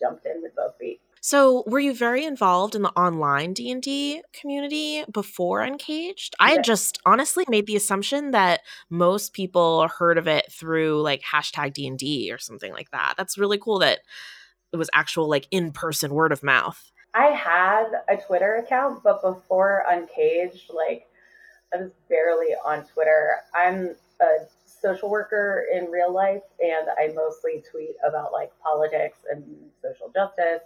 jumped in with both feet. So, were you very involved in the online D&D community before Uncaged? I had just honestly made the assumption that most people heard of it through like hashtag D&D or something like that. That's really cool that it was actual like in-person word of mouth. I had a Twitter account, but before Uncaged, like I was barely on Twitter. I'm a social worker in real life and I mostly tweet about like politics and social justice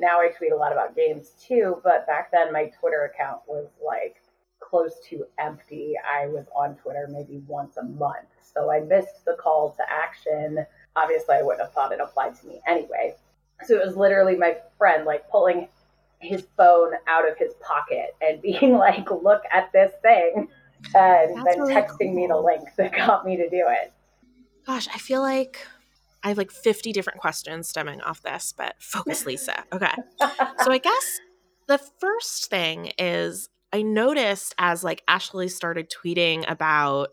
now I tweet a lot about games too, but back then my Twitter account was like close to empty. I was on Twitter maybe once a month. So I missed the call to action. Obviously, I wouldn't have thought it applied to me anyway. So it was literally my friend like pulling his phone out of his pocket and <laughs> being like, look at this thing. And That's then really texting cool. me the link that got me to do it. Gosh, I feel like I have like 50 different questions stemming off this, but focus, <laughs> Lisa. Okay. so I <laughs> guess the first thing is I noticed as like Ashley started tweeting about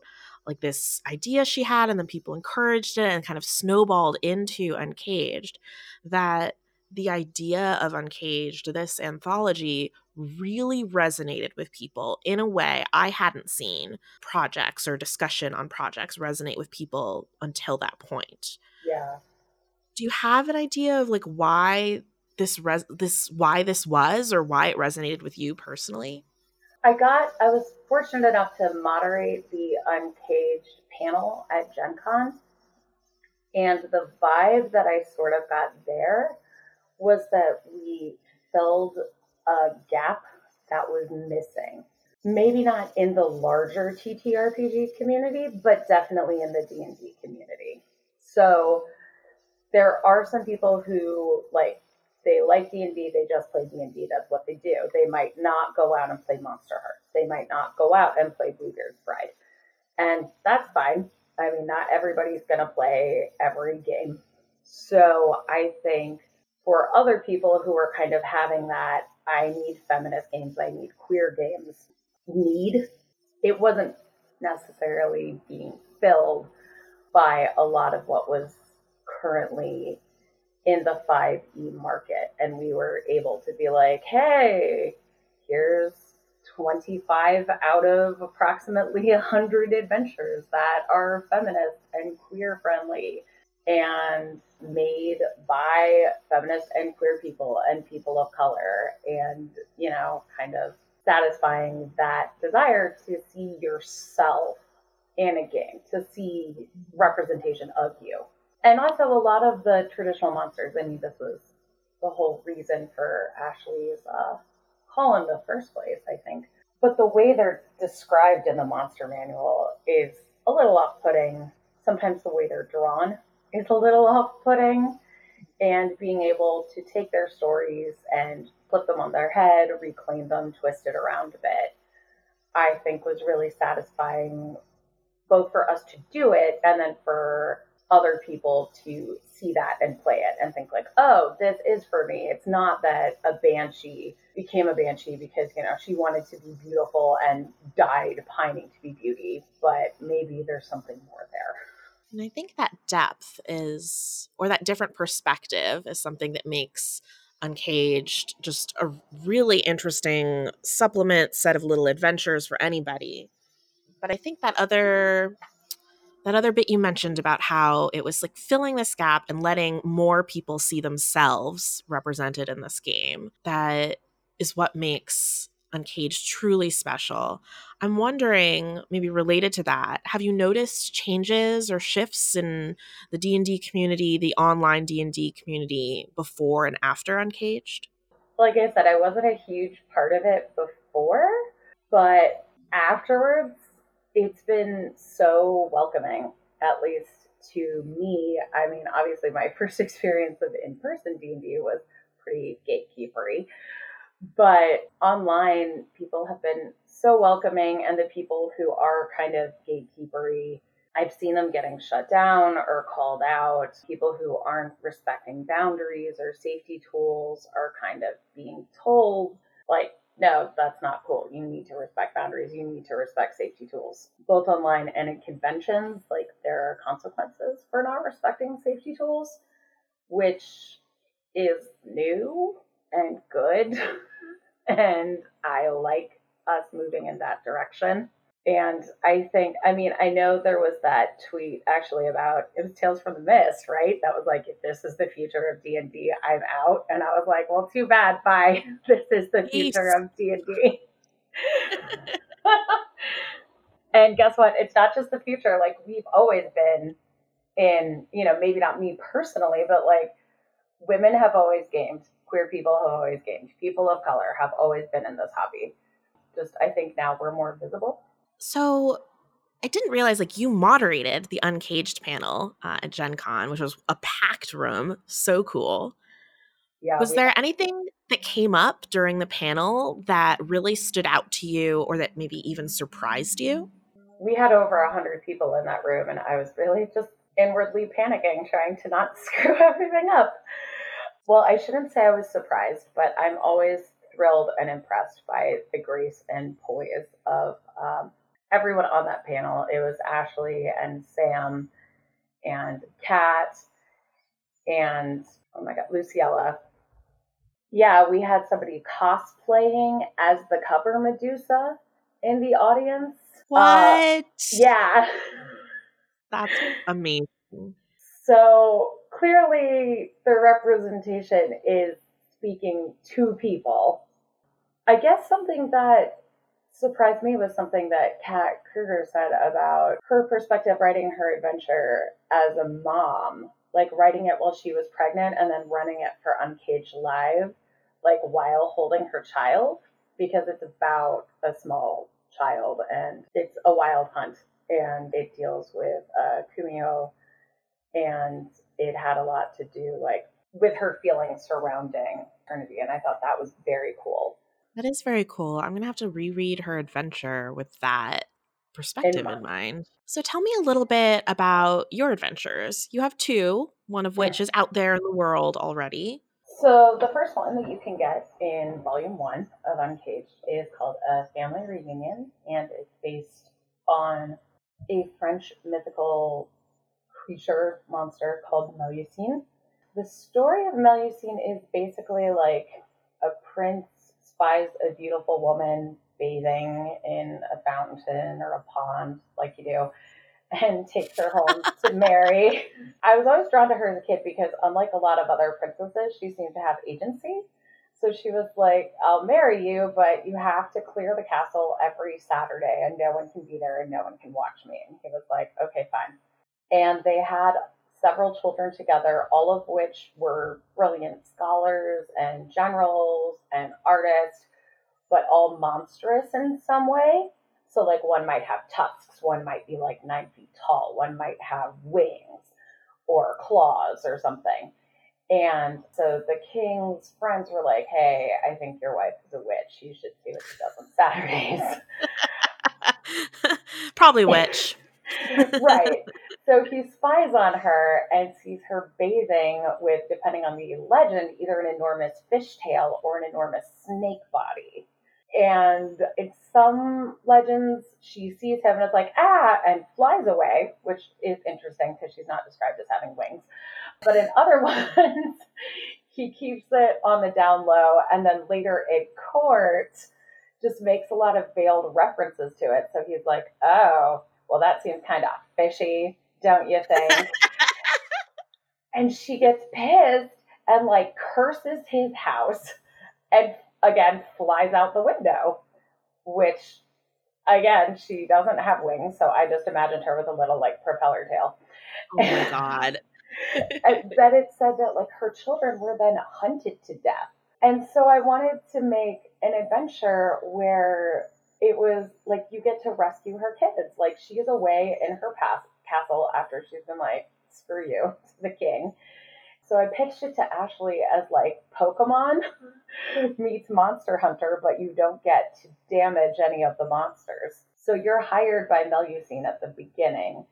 like this idea she had and then people encouraged it and kind of snowballed into Uncaged that the idea of Uncaged, this anthology, really resonated with people in a way I hadn't seen projects or discussion on projects resonate with people until that point. Yeah. Do you have an idea of like why this res- this why this was or why it resonated with you personally? I got I was fortunate enough to moderate the Uncaged panel at Gen Con. And the vibe that I sort of got there was that we filled a gap that was missing. Maybe not in the larger TTRPG community, but definitely in the D&D community. So there are some people who like they like D&D, they just play D&D, that's what they do. They might not go out and play Monsterhearts. They might not go out and play Bluebeard's Bride. And that's fine. I mean, not everybody's going to play every game. So I think for other people who are kind of having that, I need feminist games, I need queer games, need, it wasn't necessarily being filled by a lot of what was currently in the 5e market. And we were able to be like, hey, here's 25 out of approximately 100 adventures that are feminist and queer friendly and made by feminist and queer people and people of color and you know kind of satisfying that desire to see yourself in a game to see representation of you. And also a lot of the traditional monsters i mean this was the whole reason for ashley's uh, call in the first place i think. But the way they're described in the monster manual is a little off-putting. Sometimes the way they're drawn is a little off putting. And being able to take their stories and flip them on their head, reclaim them, twist it around a bit, I think was really satisfying both for us to do it and then for other people to see that and play it and think like, oh, this is for me. It's not that a banshee became a banshee because, you know, she wanted to be beautiful and died pining to be beauty, but maybe there's something more there. And I think that depth is, or that different perspective is something that makes Uncaged just a really interesting supplement set of little adventures for anybody. But I think that other that other bit you mentioned about how it was like filling this gap and letting more people see themselves represented in this game that is what makes Uncaged truly special. I'm wondering, maybe related to that, have you noticed changes or shifts in the D&D community, the online D&D community before and after Uncaged? Like I said, I wasn't a huge part of it before, but afterwards it's been so welcoming, at least to me. I mean, obviously my <laughs> first experience of in-person D&D was pretty gatekeepery but online, people have been so welcoming, and the people who are kind of gatekeepery, I've seen them getting shut down or called out. People who aren't respecting boundaries or safety tools are kind of being told, like, no, that's not cool. You need to respect boundaries. You need to respect safety tools. Both online and in conventions, like, there are consequences for not respecting safety tools, which is new and good. <laughs> and I like us moving in that direction. And I think, I mean, I know there was that tweet actually about it was Tales from the Mist, right? That was like, if this is the future of D and D, I'm out. And I was like, well, too bad. Bye. <laughs> This is the future of D and D. <laughs> And guess what? It's not just the future. Like we've always been in, you know, maybe not me personally, but like women have always gamed queer people have always gamed. People of color have always been in this hobby. Just, I think now we're more visible. So I didn't realize like you moderated the Uncaged panel uh, at Gen Con, which was a packed room. So cool. Yeah. Was there anything that came up during the panel that really stood out to you or that maybe even surprised you? We had over 100 people in that room, and I was really just inwardly panicking, trying to not <laughs> screw everything up. Well, I shouldn't say I was surprised, but I'm always thrilled and impressed by the grace and poise of um, everyone on that panel. It was Ashley and Sam and Kat and oh my god, Luciella. Yeah, we had somebody cosplaying as the cover Medusa in the audience. Uh, what? Uh, yeah. That's <laughs> amazing. So clearly the representation is speaking to people. I guess something that surprised me was something that Kat Kruger said about her perspective writing her adventure as a mom, like writing it while she was pregnant and then running it for Uncaged Live, like while holding her child, because it's about a small child and it's a wild hunt and it deals with uh, Kumiho and it had a lot to do like with her feelings surrounding Trinity, and I thought that was very cool. That is very cool. I'm gonna have to reread her adventure with that perspective in mind. in mind. So tell me a little bit about your adventures. You have two, one of which is out there in the world already. So the first one that you can get in volume one of Uncaged is called A Family Reunion, and it's based on a French mythical creature monster called Melusine. The story of Melusine is basically like a prince spies a beautiful woman bathing in a fountain or a pond like you do and takes her home to <laughs> marry. I was always drawn to her as a kid because, unlike a lot of other princesses, she seemed to have agency. So she was like, I'll marry you, but you have to clear the castle every Saturday and no one can be there and no one can watch me. And he was like, okay, fine. And they had several children together, all of which were brilliant scholars and generals and artists, but all monstrous in some way. So, like, one might have tusks, one might be like nine feet tall, one might have wings or claws or something. And so the king's friends were like, hey, I think your wife is a witch. You should see what she does on Saturdays. <laughs> Probably witch. <laughs> right. So he spies on her and sees her bathing with, depending on the legend, either an enormous fishtail or an enormous snake body. And in some legends, she sees him and is like, ah, and flies away, which is interesting because she's not described as having wings. But in other <laughs> ones, he keeps it on the down low and then later in court just makes a lot of veiled references to it. So he's like, oh, well, that seems kind of fishy, don't you think? <laughs> and she gets pissed and like curses his house and again flies out the window, which again, she doesn't have wings. So I just imagined her with a little like propeller tail. Oh my <laughs> God. and then it said that like her children were then hunted to death. And so I wanted to make an adventure where it was like you get to rescue her kids. Like she is away in her past castle after she's been like, screw you <laughs> the king. So I pitched it to Ashley as like Pokemon <laughs> meets Monster Hunter, but you don't get to damage any of the monsters. So you're hired by Melusine at the beginning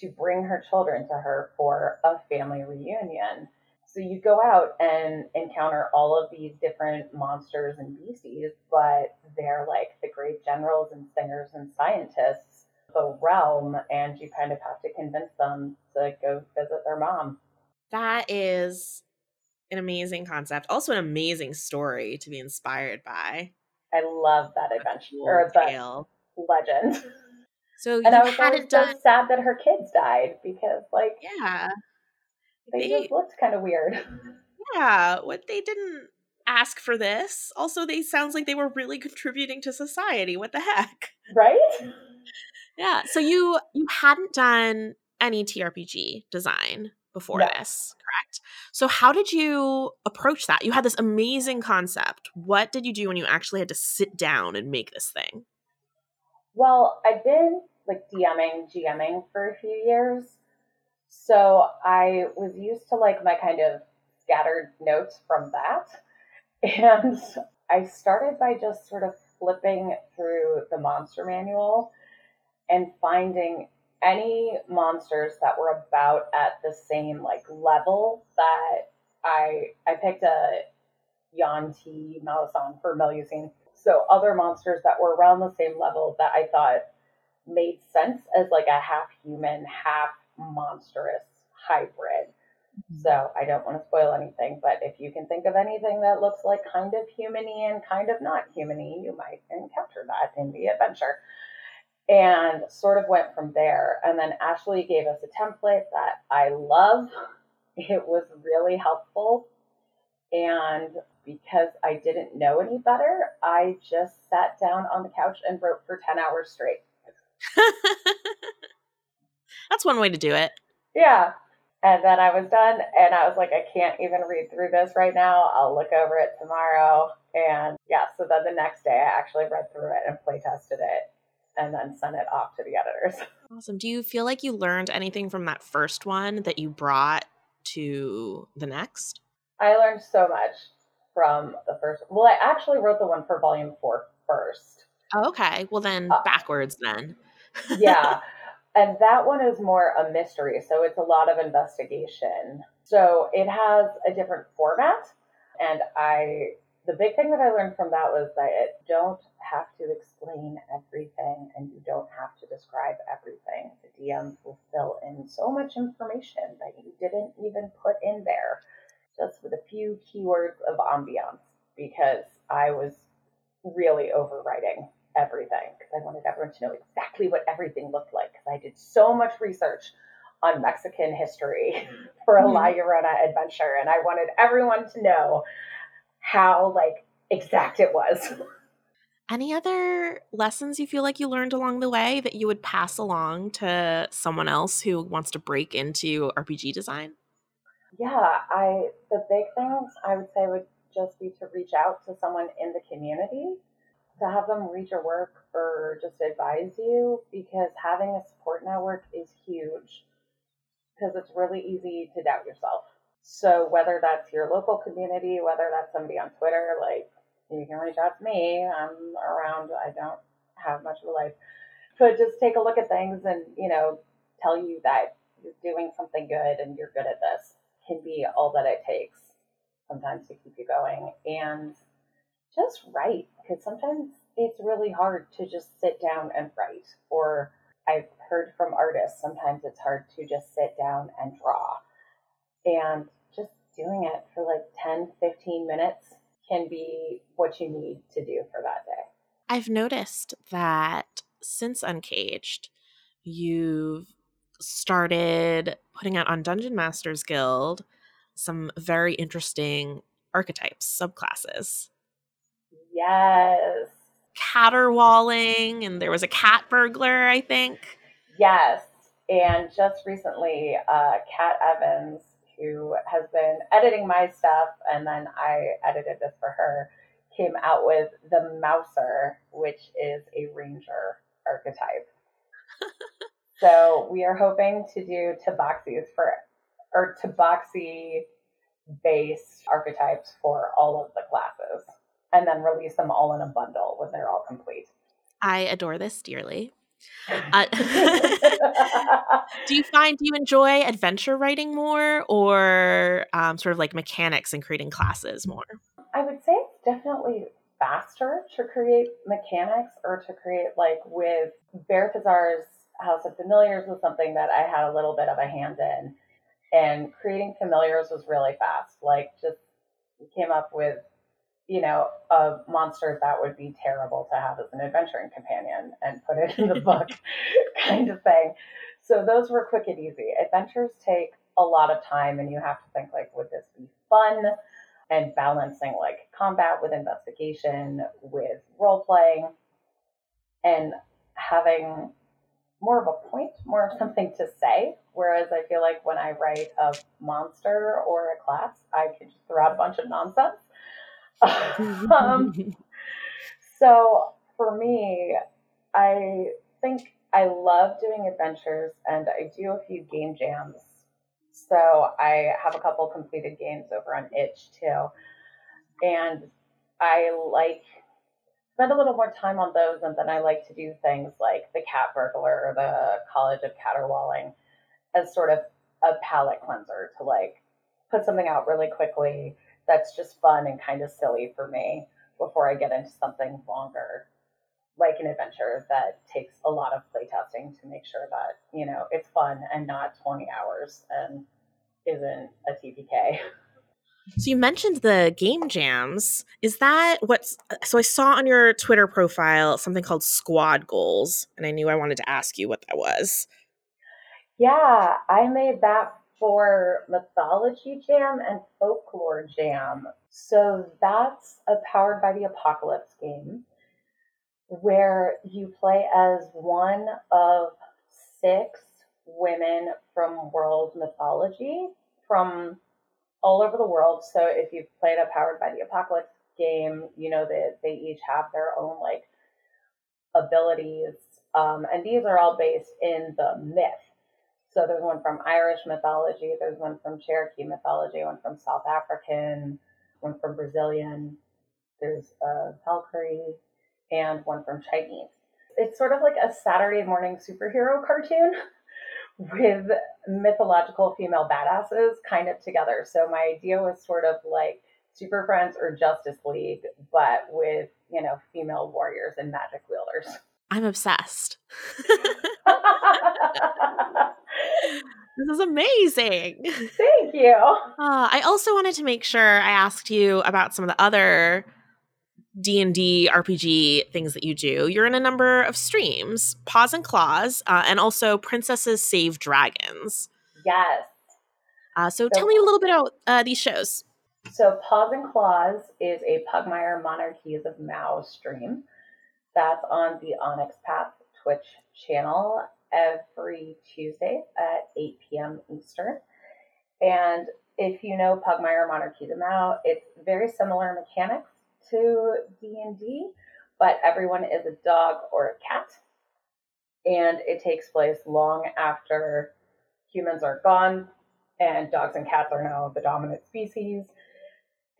to bring her children to her for a family reunion. So you go out and encounter all of these different monsters and beasties, but they're like the great generals and singers and scientists, the realm, and you kind of have to convince them to go visit their mom. That is an amazing concept. Also, an amazing story to be inspired by. I love that adventure or the legend. So <laughs> and I was hadn't done... so sad that her kids died because, like, yeah, they, they just looked kind of weird. Yeah, what they didn't ask for this. Also, they sounds like they were really contributing to society. What the heck? Right? Yeah. So you you hadn't done any TRPG design before no. this, correct? So how did you approach that? You had this amazing concept. What did you do when you actually had to sit down and make this thing? Well, I've been like DMing, GMing for a few years. So I was used to like my kind of scattered notes from that. <laughs> And I started by just sort of flipping through the monster manual and finding any monsters that were about at the same like level that I I picked a Yuan-ti Malison for Melusine. So other monsters that were around the same level that I thought made sense as like a half human, half monstrous hybrid. Mm-hmm. So I don't want to spoil anything, but if you can think of anything that looks like kind of humany and kind of not humany, you might encounter that in the adventure. And sort of went from there. And then Ashley gave us a template that I love. <laughs> It was really helpful. And because I didn't know any better, I just sat down on the couch and wrote for 10 hours straight. <laughs> That's one way to do it. Yeah. And then I was done and I was like, I can't even read through this right now. I'll look over it tomorrow. And yeah, so then the next day I actually read through it and play tested it and then sent it off to the editors. <laughs> Awesome. Do you feel like you learned anything from that first one that you brought to the next? I learned so much from the first. Well, I actually wrote the one for volume four first. Oh, okay. Well, then uh, backwards then. yeah. <laughs> And that one is more a mystery. So it's a lot of investigation. So it has a different format. And I, the big thing that I learned from that was that it don't have to explain everything and you don't have to describe everything. The DMs will fill in so much information that you didn't even put in there just with a few keywords of ambiance because I was really overwriting everything because I wanted everyone to know exactly what everything looked like because I did so much research on Mexican history <laughs> for a mm-hmm. La Llorona adventure and I wanted everyone to know how like exact it was. Any other lessons you feel like you learned along the way that you would pass along to someone else who wants to break into RPG design? Yeah, I the big things I would say would just be to reach out to someone in the community to have them read your work or just advise you because having a support network is huge because it's really easy to doubt yourself. So whether that's your local community, whether that's somebody on Twitter, like you can reach out to me. I'm around. I don't have much of a life. But just take a look at things and, you know, tell you that you're doing something good and you're good at this can be all that it takes sometimes to keep you going. And just write because sometimes it's really hard to just sit down and write. Or I've heard from artists, sometimes it's hard to just sit down and draw. And just doing it for like 10, 15 minutes can be what you need to do for that day. I've noticed that since Uncaged, you've started putting out on Dungeon Masters Guild some very interesting archetypes, subclasses. Yes. Caterwauling, and there was a cat burglar, I think. Yes. And just recently, uh, Kat Evans who has been editing my stuff, and then I edited this for her, came out with the Mouser, which is a ranger archetype. <laughs> so we are hoping to do tabaxis for, or tabaxi based archetypes for all of the classes, and then release them all in a bundle when they're all complete. I adore this dearly. Uh, <laughs> do you find do you enjoy adventure writing more or um, sort of like mechanics and creating classes more? I would say it's definitely faster to create mechanics or to create like with Berthazar's House of Familiars was something that I had a little bit of a hand in. And creating familiars was really fast. Like just came up with you know, a monster that would be terrible to have as an adventuring companion and put it in the <laughs> book kind of thing. So those were quick and easy. Adventures take a lot of time and you have to think like, would this be fun? And balancing like combat with investigation, with role playing, and having more of a point, more of something to say. Whereas I feel like when I write a monster or a class, I can just throw out a bunch of nonsense <laughs> um, so for me, I think I love doing adventures and I do a few game jams. So I have a couple completed games over on itch too. And I like spend a little more time on those and then I like to do things like the cat burglar or the College of Caterwauling as sort of a palate cleanser to like put something out really quickly that's just fun and kind of silly for me before I get into something longer, like an adventure that takes a lot of playtesting to make sure that, you know, it's fun and not 20 hours and isn't a TPK. So you mentioned the game jams. Is that what's so I saw on your Twitter profile something called squad goals and I knew I wanted to ask you what that was. Yeah, I made that for Mythology Jam and Folklore Jam. So that's a Powered by the Apocalypse game where you play as one of six women from world mythology from all over the world. So if you've played a Powered by the Apocalypse game, you know that they each have their own like abilities. Um, and these are all based in the myth so there's one from Irish mythology, there's one from Cherokee mythology, one from South African, one from Brazilian, there's a Valkyrie, and one from Chinese. It's sort of like a Saturday morning superhero cartoon <laughs> with mythological female badasses kind of together. So my idea was sort of like Super Friends or Justice League, but with, you know, female warriors and magic wielders. I'm obsessed. <laughs> <laughs> <laughs> This is amazing. Thank you. Uh, I also wanted to make sure I asked you about some of the other D&D RPG things that you do, you're in a number of streams, Paws and Claws, uh, and also Princesses Save Dragons. Yes. Uh, so, so, tell me a little bit about uh, these shows. So Paws and Claws is a Pugmire Monarchies of Mau stream. That's on the Onyx Path Twitch channel every Tuesday at 8 p.m. Eastern. And if you know Pugmire Monarchies of Mau, it's very similar mechanics to D&D, but everyone is a dog or a cat. And it takes place long after humans are gone and dogs and cats are now the dominant species.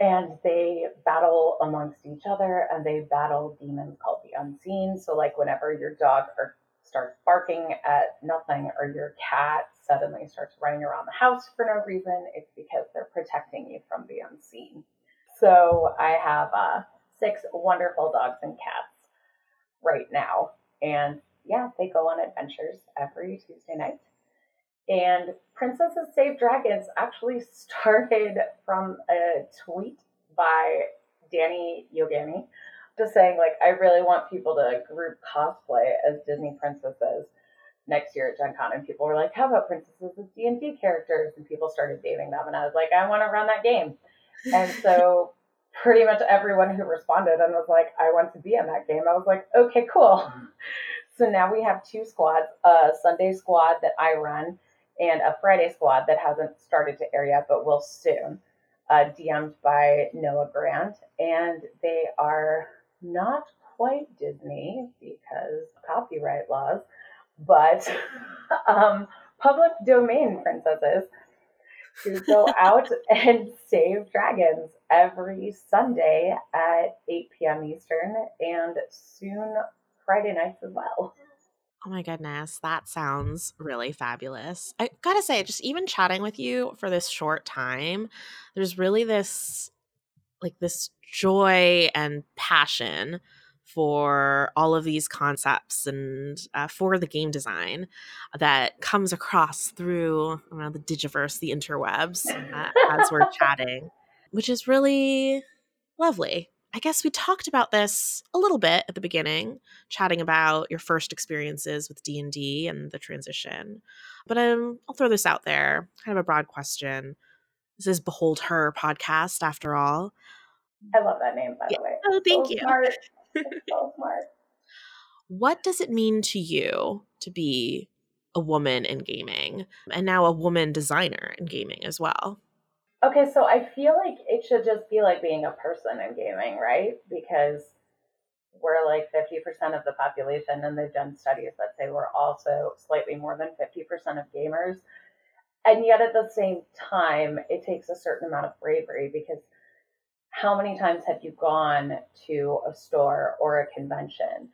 And they battle amongst each other and they battle demons called the unseen. So, like, whenever your dog or starts barking at nothing or your cat suddenly starts running around the house for no reason, it's because they're protecting you from the unseen. So I have uh, six wonderful dogs and cats right now. And yeah, they go on adventures every Tuesday night. And Princesses Save Dragons actually <laughs> started from a tweet by Danny Yogami just saying, like, I really want people to group cosplay as Disney princesses next year at Gen Con. And people were like, how about princesses as D&D characters? And people started naming them. And I was like, I want to run that game. And <laughs> so pretty much everyone who responded and was like, I want to be in that game. I was like, okay, cool. Mm-hmm. So now we have two squads, a Sunday squad that I run and a Friday squad that hasn't started to air yet, but will soon, uh, DM'd by Noah Grant. And they are not quite Disney because copyright laws, but <laughs> um, public domain princesses who go <laughs> out and save dragons every Sunday at 8 p.m. Eastern and soon Friday nights as well. Oh my goodness, that sounds really fabulous. I gotta say, just even chatting with you for this short time, there's really this like this joy and passion for all of these concepts and uh, for the game design that comes across through know, the digiverse, the interwebs, uh, as we're <laughs> chatting, which is really lovely. I guess we talked about this a little bit at the beginning, chatting about your first experiences with D and D and the transition. But um, I'll throw this out there, kind of a broad question. This is Behold Her podcast, after all. I love that name, by yeah. the way. Oh, thank so you. Smart. so smart. What does it mean to you to be a woman in gaming and now a woman designer in gaming as well? Okay, so I feel like it should just be like being a person in gaming, right? Because we're like 50% of the population, and they've done studies that say we're also slightly more than 50% of gamers. And yet at the same time, it takes a certain amount of bravery because how many times have you gone to a store or a convention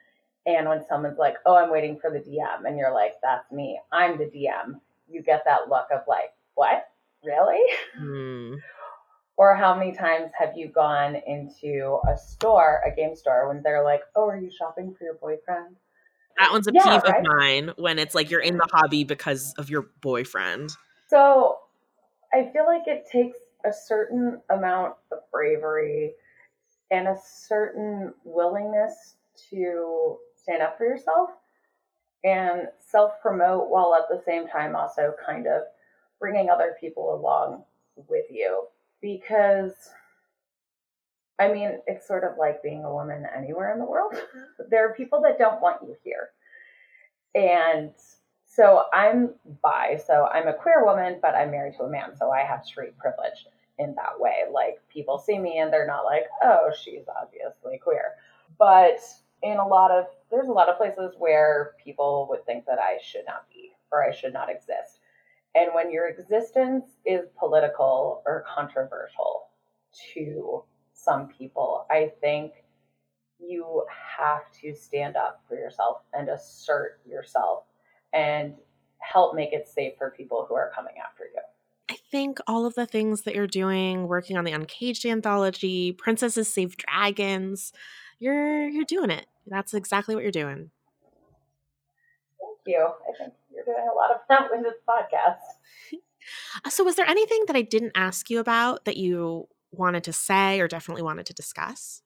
and when someone's like, oh, I'm waiting for the DM, and you're like, that's me, I'm the DM, you get that look of like, what? really? <laughs> Mm. or how many times have you gone into a store, a game store, when they're like, oh, are you shopping for your boyfriend? That one's a yeah, peeve right? of mine when it's like you're in the hobby because of your boyfriend. So I feel like it takes a certain amount of bravery and a certain willingness to stand up for yourself and self promote while at the same time also kind of bringing other people along with you because I mean, it's sort of like being a woman anywhere in the world. Mm-hmm. there are people that don't want you here. And so I'm bi, so I'm a queer woman, but I'm married to a man, so I have street privilege in that way. Like people see me and they're not like, oh, she's obviously queer. But in a lot of, there's a lot of places where people would think that I should not be or I should not exist. And when your existence is political or controversial to some people, I think you have to stand up for yourself and assert yourself and help make it safe for people who are coming after you. I think all of the things that you're doing, working on the Uncaged anthology, Princesses Save Dragons, you're you're doing it. That's exactly what you're doing. Thank you. I think you're doing a lot of that with this podcast. <laughs> so, was there anything that I didn't ask you about that you wanted to say or definitely wanted to discuss?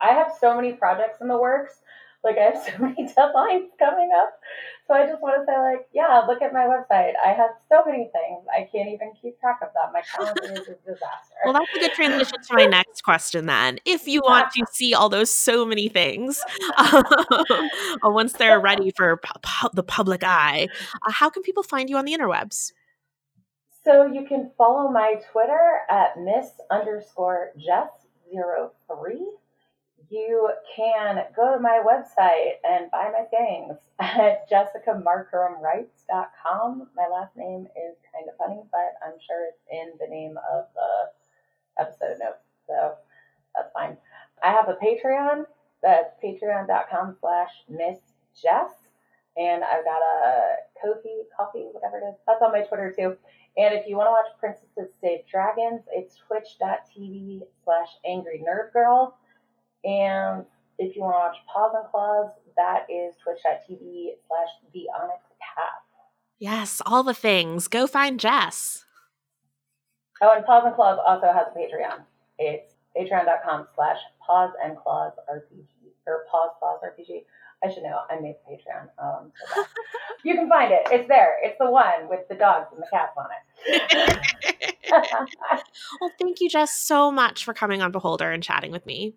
I have so many projects in the works. Like I have so <laughs> many deadlines coming up. So I just want to say, like, yeah, look at my website. I have so many things. I can't even keep track of them. My calendar is a disaster. Well, that's a good transition to my next question then. If you want to see all those so many things, um, <laughs> <laughs> once they're ready for pu- the public eye, uh, how can people find you on the interwebs? So you can follow my Twitter at miss underscore Jess zero three you can go to my website and buy my things <laughs> at jessicamarcrumwrites.com. My last name is kind of funny, but I'm sure it's in the name of the episode notes, so that's fine. I have a Patreon. That's patreon.com slash Miss Jess. And I've got a Kofi, coffee, whatever it is. That's on my Twitter too. And if you want to watch Princesses Save Dragons, it's twitch.tv slash angry nerd girl. And if you want to watch Paws and Claws, that is twitch.tv slash the Onyx Path. Yes, all the things. Go find Jess. Oh, and Paws and Claws also has a Patreon. It's patreon.com slash Paws and Claws RPG or Paws Claws RPG. I should know. I made the Patreon. Um, so <laughs> you can find it. It's there. It's the one with the dogs and the cats on it. <laughs> well, thank you, Jess, so much for coming on Behold Her and chatting with me.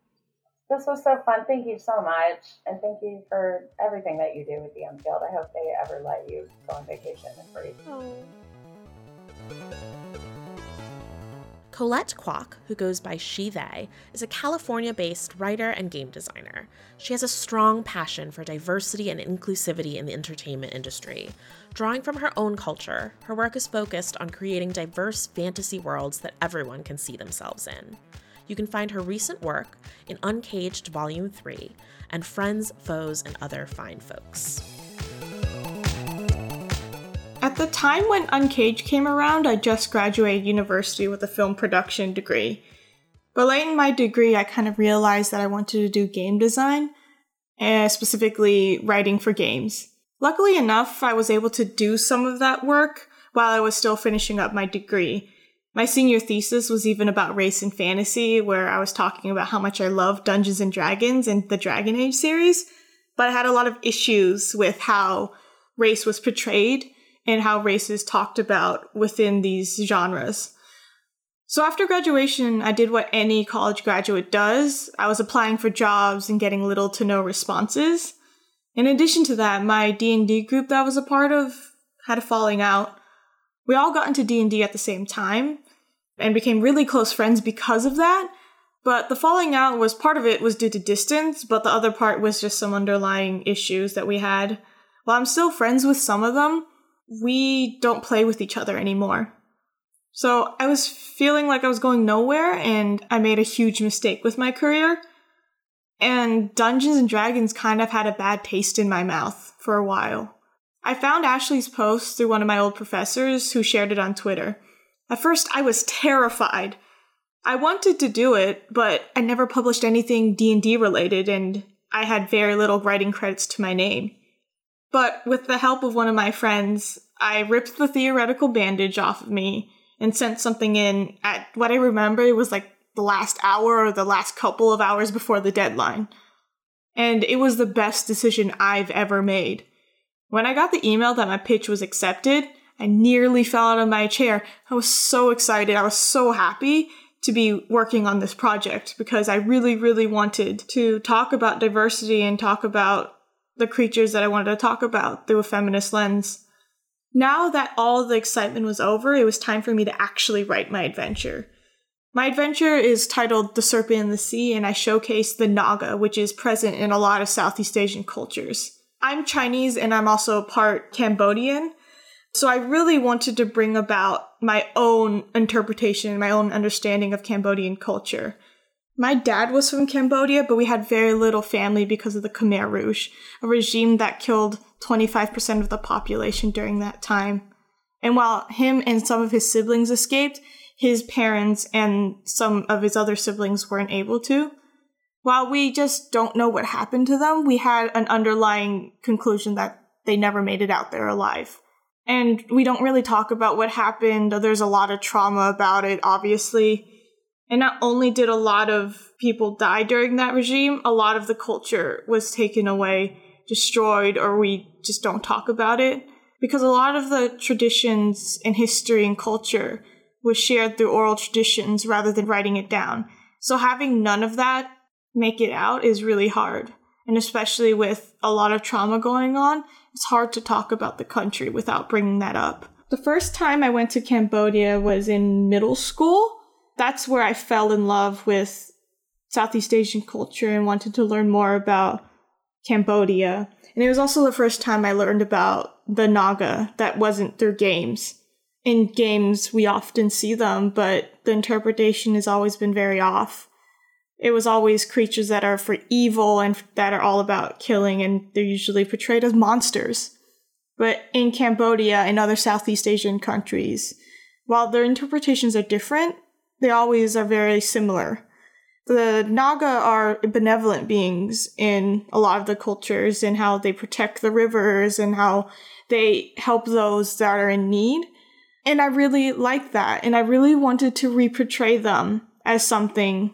This was so fun. Thank you so much. And thank you for everything that you do with the Unskilled. I hope they ever let you go on vacation and. Oh. Colette Quach, who goes by She They, is a California based writer and game designer. She has a strong passion for diversity and inclusivity in the entertainment industry. Drawing from her own culture, her work is focused on creating diverse fantasy worlds that everyone can see themselves in. You can find her recent work in Uncaged Volume 3 and Friends, Foes, and Other Fine Folks. At the time when Uncaged came around, I just graduated university with a film production degree. But late in my degree, I kind of realized that I wanted to do game design, and specifically writing for games. Luckily enough, I was able to do some of that work while I was still finishing up my degree, my senior thesis was even about race and fantasy, where I was talking about how much I love Dungeons and Dragons and the Dragon Age series, but I had a lot of issues with how race was portrayed and how race is talked about within these genres. So after graduation, I did what any college graduate does. I was applying for jobs and getting little to no responses. In addition to that, my D&D group that I was a part of had a falling out. We all got into D&D at the same time, and became really close friends because of that. But the falling out was part of it was due to distance, but the other part was just some underlying issues that we had. While I'm still friends with some of them, we don't play with each other anymore. So I was feeling like I was going nowhere and I made a huge mistake with my career. And Dungeons and Dragons kind of had a bad taste in my mouth for a while. I found Ashley's post through one of my old professors who shared it on Twitter. At first, I was terrified. I wanted to do it, but I never published anything D&D related and I had very little writing credits to my name. But with the help of one of my friends, I ripped the theoretical bandage off of me and sent something in at what I remember was like the last hour or the last couple of hours before the deadline. And it was the best decision I've ever made. When I got the email that my pitch was accepted, I nearly fell out of my chair. I was so excited. I was so happy to be working on this project because I really, really wanted to talk about diversity and talk about the creatures that I wanted to talk about through a feminist lens. Now that all the excitement was over, it was time for me to actually write my adventure. My adventure is titled The Serpent in the Sea, and I showcase the Naga, which is present in a lot of Southeast Asian cultures. I'm Chinese and I'm also part Cambodian, so I really wanted to bring about my own interpretation, my own understanding of Cambodian culture. My dad was from Cambodia, but we had very little family because of the Khmer Rouge, a regime that killed 25% of the population during that time. And while him and some of his siblings escaped, his parents and some of his other siblings weren't able to. While we just don't know what happened to them, we had an underlying conclusion that they never made it out there alive. And we don't really talk about what happened. There's a lot of trauma about it, obviously. And not only did a lot of people die during that regime, a lot of the culture was taken away, destroyed, or we just don't talk about it. Because a lot of the traditions and history and culture was shared through oral traditions rather than writing it down. So having none of that make it out is really hard. And especially with a lot of trauma going on, it's hard to talk about the country without bringing that up. The first time I went to Cambodia was in middle school. That's where I fell in love with Southeast Asian culture and wanted to learn more about Cambodia. And it was also the first time I learned about the Naga that wasn't through games. In games, we often see them, but the interpretation has always been very off it was always creatures that are for evil and that are all about killing, and they're usually portrayed as monsters. But in Cambodia and other Southeast Asian countries, while their interpretations are different, they always are very similar. The Naga are benevolent beings in a lot of the cultures and how they protect the rivers and how they help those that are in need. And I really like that. And I really wanted to reportray them as something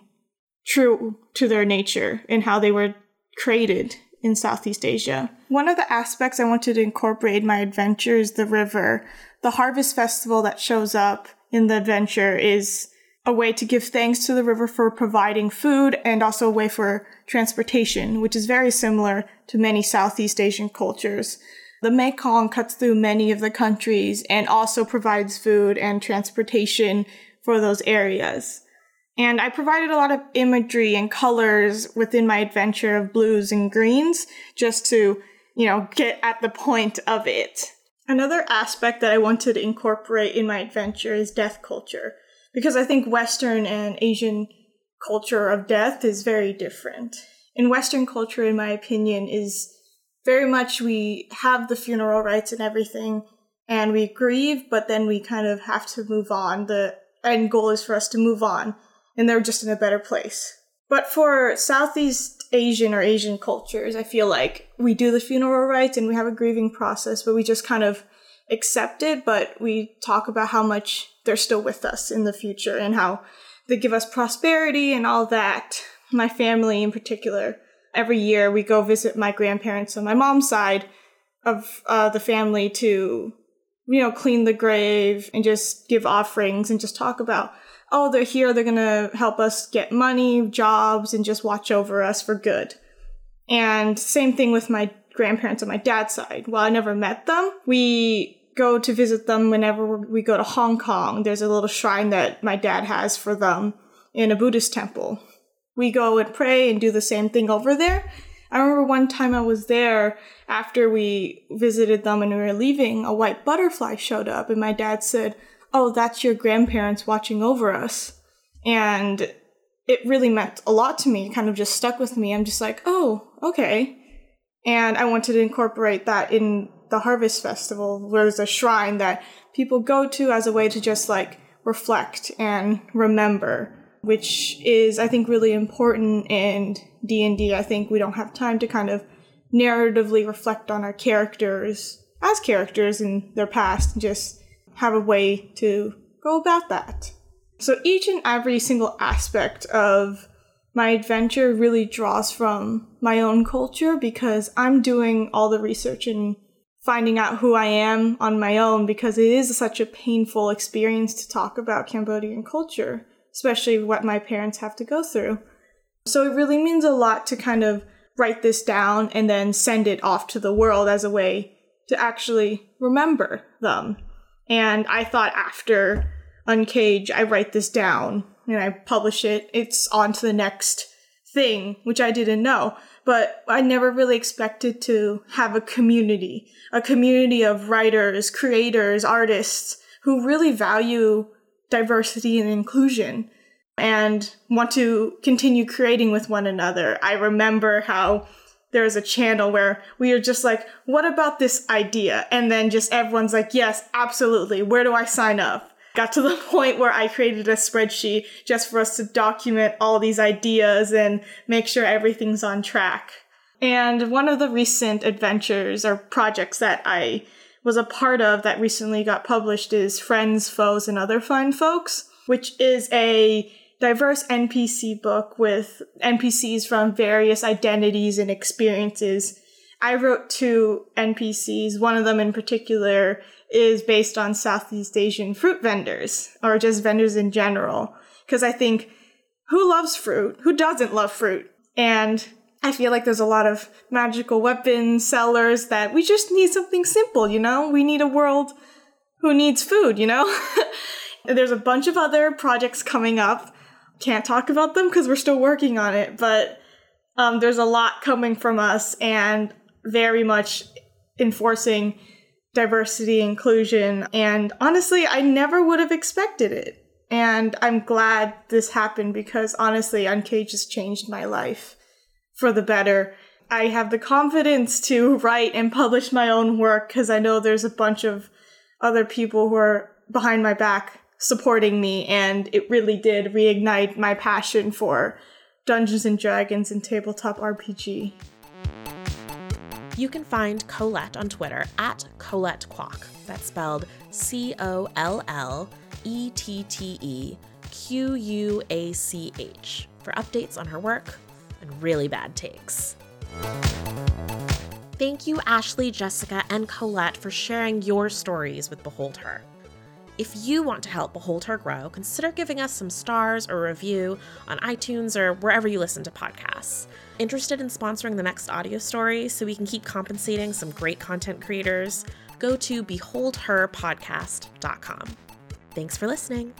true to their nature and how they were created in Southeast Asia. One of the aspects I wanted to incorporate in my adventure is the river. The harvest festival that shows up in the adventure is a way to give thanks to the river for providing food and also a way for transportation, which is very similar to many Southeast Asian cultures. The Mekong cuts through many of the countries and also provides food and transportation for those areas. And I provided a lot of imagery and colors within my adventure of blues and greens just to, you know, get at the point of it. Another aspect that I wanted to incorporate in my adventure is death culture, because I think Western and Asian culture of death is very different. In Western culture, in my opinion, is very much we have the funeral rites and everything, and we grieve, but then we kind of have to move on. The end goal is for us to move on and they're just in a better place. But for Southeast Asian or Asian cultures, I feel like we do the funeral rites and we have a grieving process, but we just kind of accept it, but we talk about how much they're still with us in the future and how they give us prosperity and all that. My family in particular, every year we go visit my grandparents on my mom's side of uh, the family to, you know, clean the grave and just give offerings and just talk about oh, they're here, they're gonna help us get money, jobs, and just watch over us for good. And same thing with my grandparents on my dad's side. While I never met them, we go to visit them whenever we go to Hong Kong. There's a little shrine that my dad has for them in a Buddhist temple. We go and pray and do the same thing over there. I remember one time I was there after we visited them and we were leaving, a white butterfly showed up, and my dad said, oh, that's your grandparents watching over us. And it really meant a lot to me. It kind of just stuck with me. I'm just like, oh, okay. And I wanted to incorporate that in the Harvest Festival, where there's a shrine that people go to as a way to just like reflect and remember, which is, I think, really important in D&D. I think we don't have time to kind of narratively reflect on our characters as characters in their past, just have a way to go about that. So each and every single aspect of my adventure really draws from my own culture because I'm doing all the research and finding out who I am on my own because it is such a painful experience to talk about Cambodian culture, especially what my parents have to go through. So it really means a lot to kind of write this down and then send it off to the world as a way to actually remember them and I thought after Uncage, I write this down and I publish it. It's on to the next thing, which I didn't know. But I never really expected to have a community, a community of writers, creators, artists who really value diversity and inclusion and want to continue creating with one another. I remember how there was a channel where we are just like, what about this idea? And then just everyone's like, yes, absolutely. Where do I sign up? Got to the <laughs> point where I created a spreadsheet just for us to document all these ideas and make sure everything's on track. And one of the recent adventures or projects that I was a part of that recently got published is Friends, Foes, and Other Fine Folks, which is a diverse NPC book with NPCs from various identities and experiences. I wrote two NPCs. One of them in particular is based on Southeast Asian fruit vendors or just vendors in general. Because I think who loves fruit? Who doesn't love fruit? And I feel like there's a lot of magical weapon sellers that we just need something simple, you know? We need a world who needs food, you know? <laughs> there's a bunch of other projects coming up. Can't talk about them because we're still working on it, but um, there's a lot coming from us and very much enforcing diversity, inclusion. And honestly, I never would have expected it. And I'm glad this happened because honestly, Uncaged has changed my life for the better. I have the confidence to write and publish my own work because I know there's a bunch of other people who are behind my back supporting me, and it really did reignite my passion for Dungeons and Dragons and tabletop RPG. You can find Colette on Twitter at Colette Quach. That's spelled C O L L E T T E Q U A C H for updates on her work, and really bad takes. Thank you, Ashley, Jessica, and Colette, for sharing your stories with Behold Her. If you want to help Behold Her grow, consider giving us some stars or a review on iTunes or wherever you listen to podcasts. Interested in sponsoring the next audio story so we can keep compensating some great content creators? Go to beholdherpodcast.com. Thanks for listening.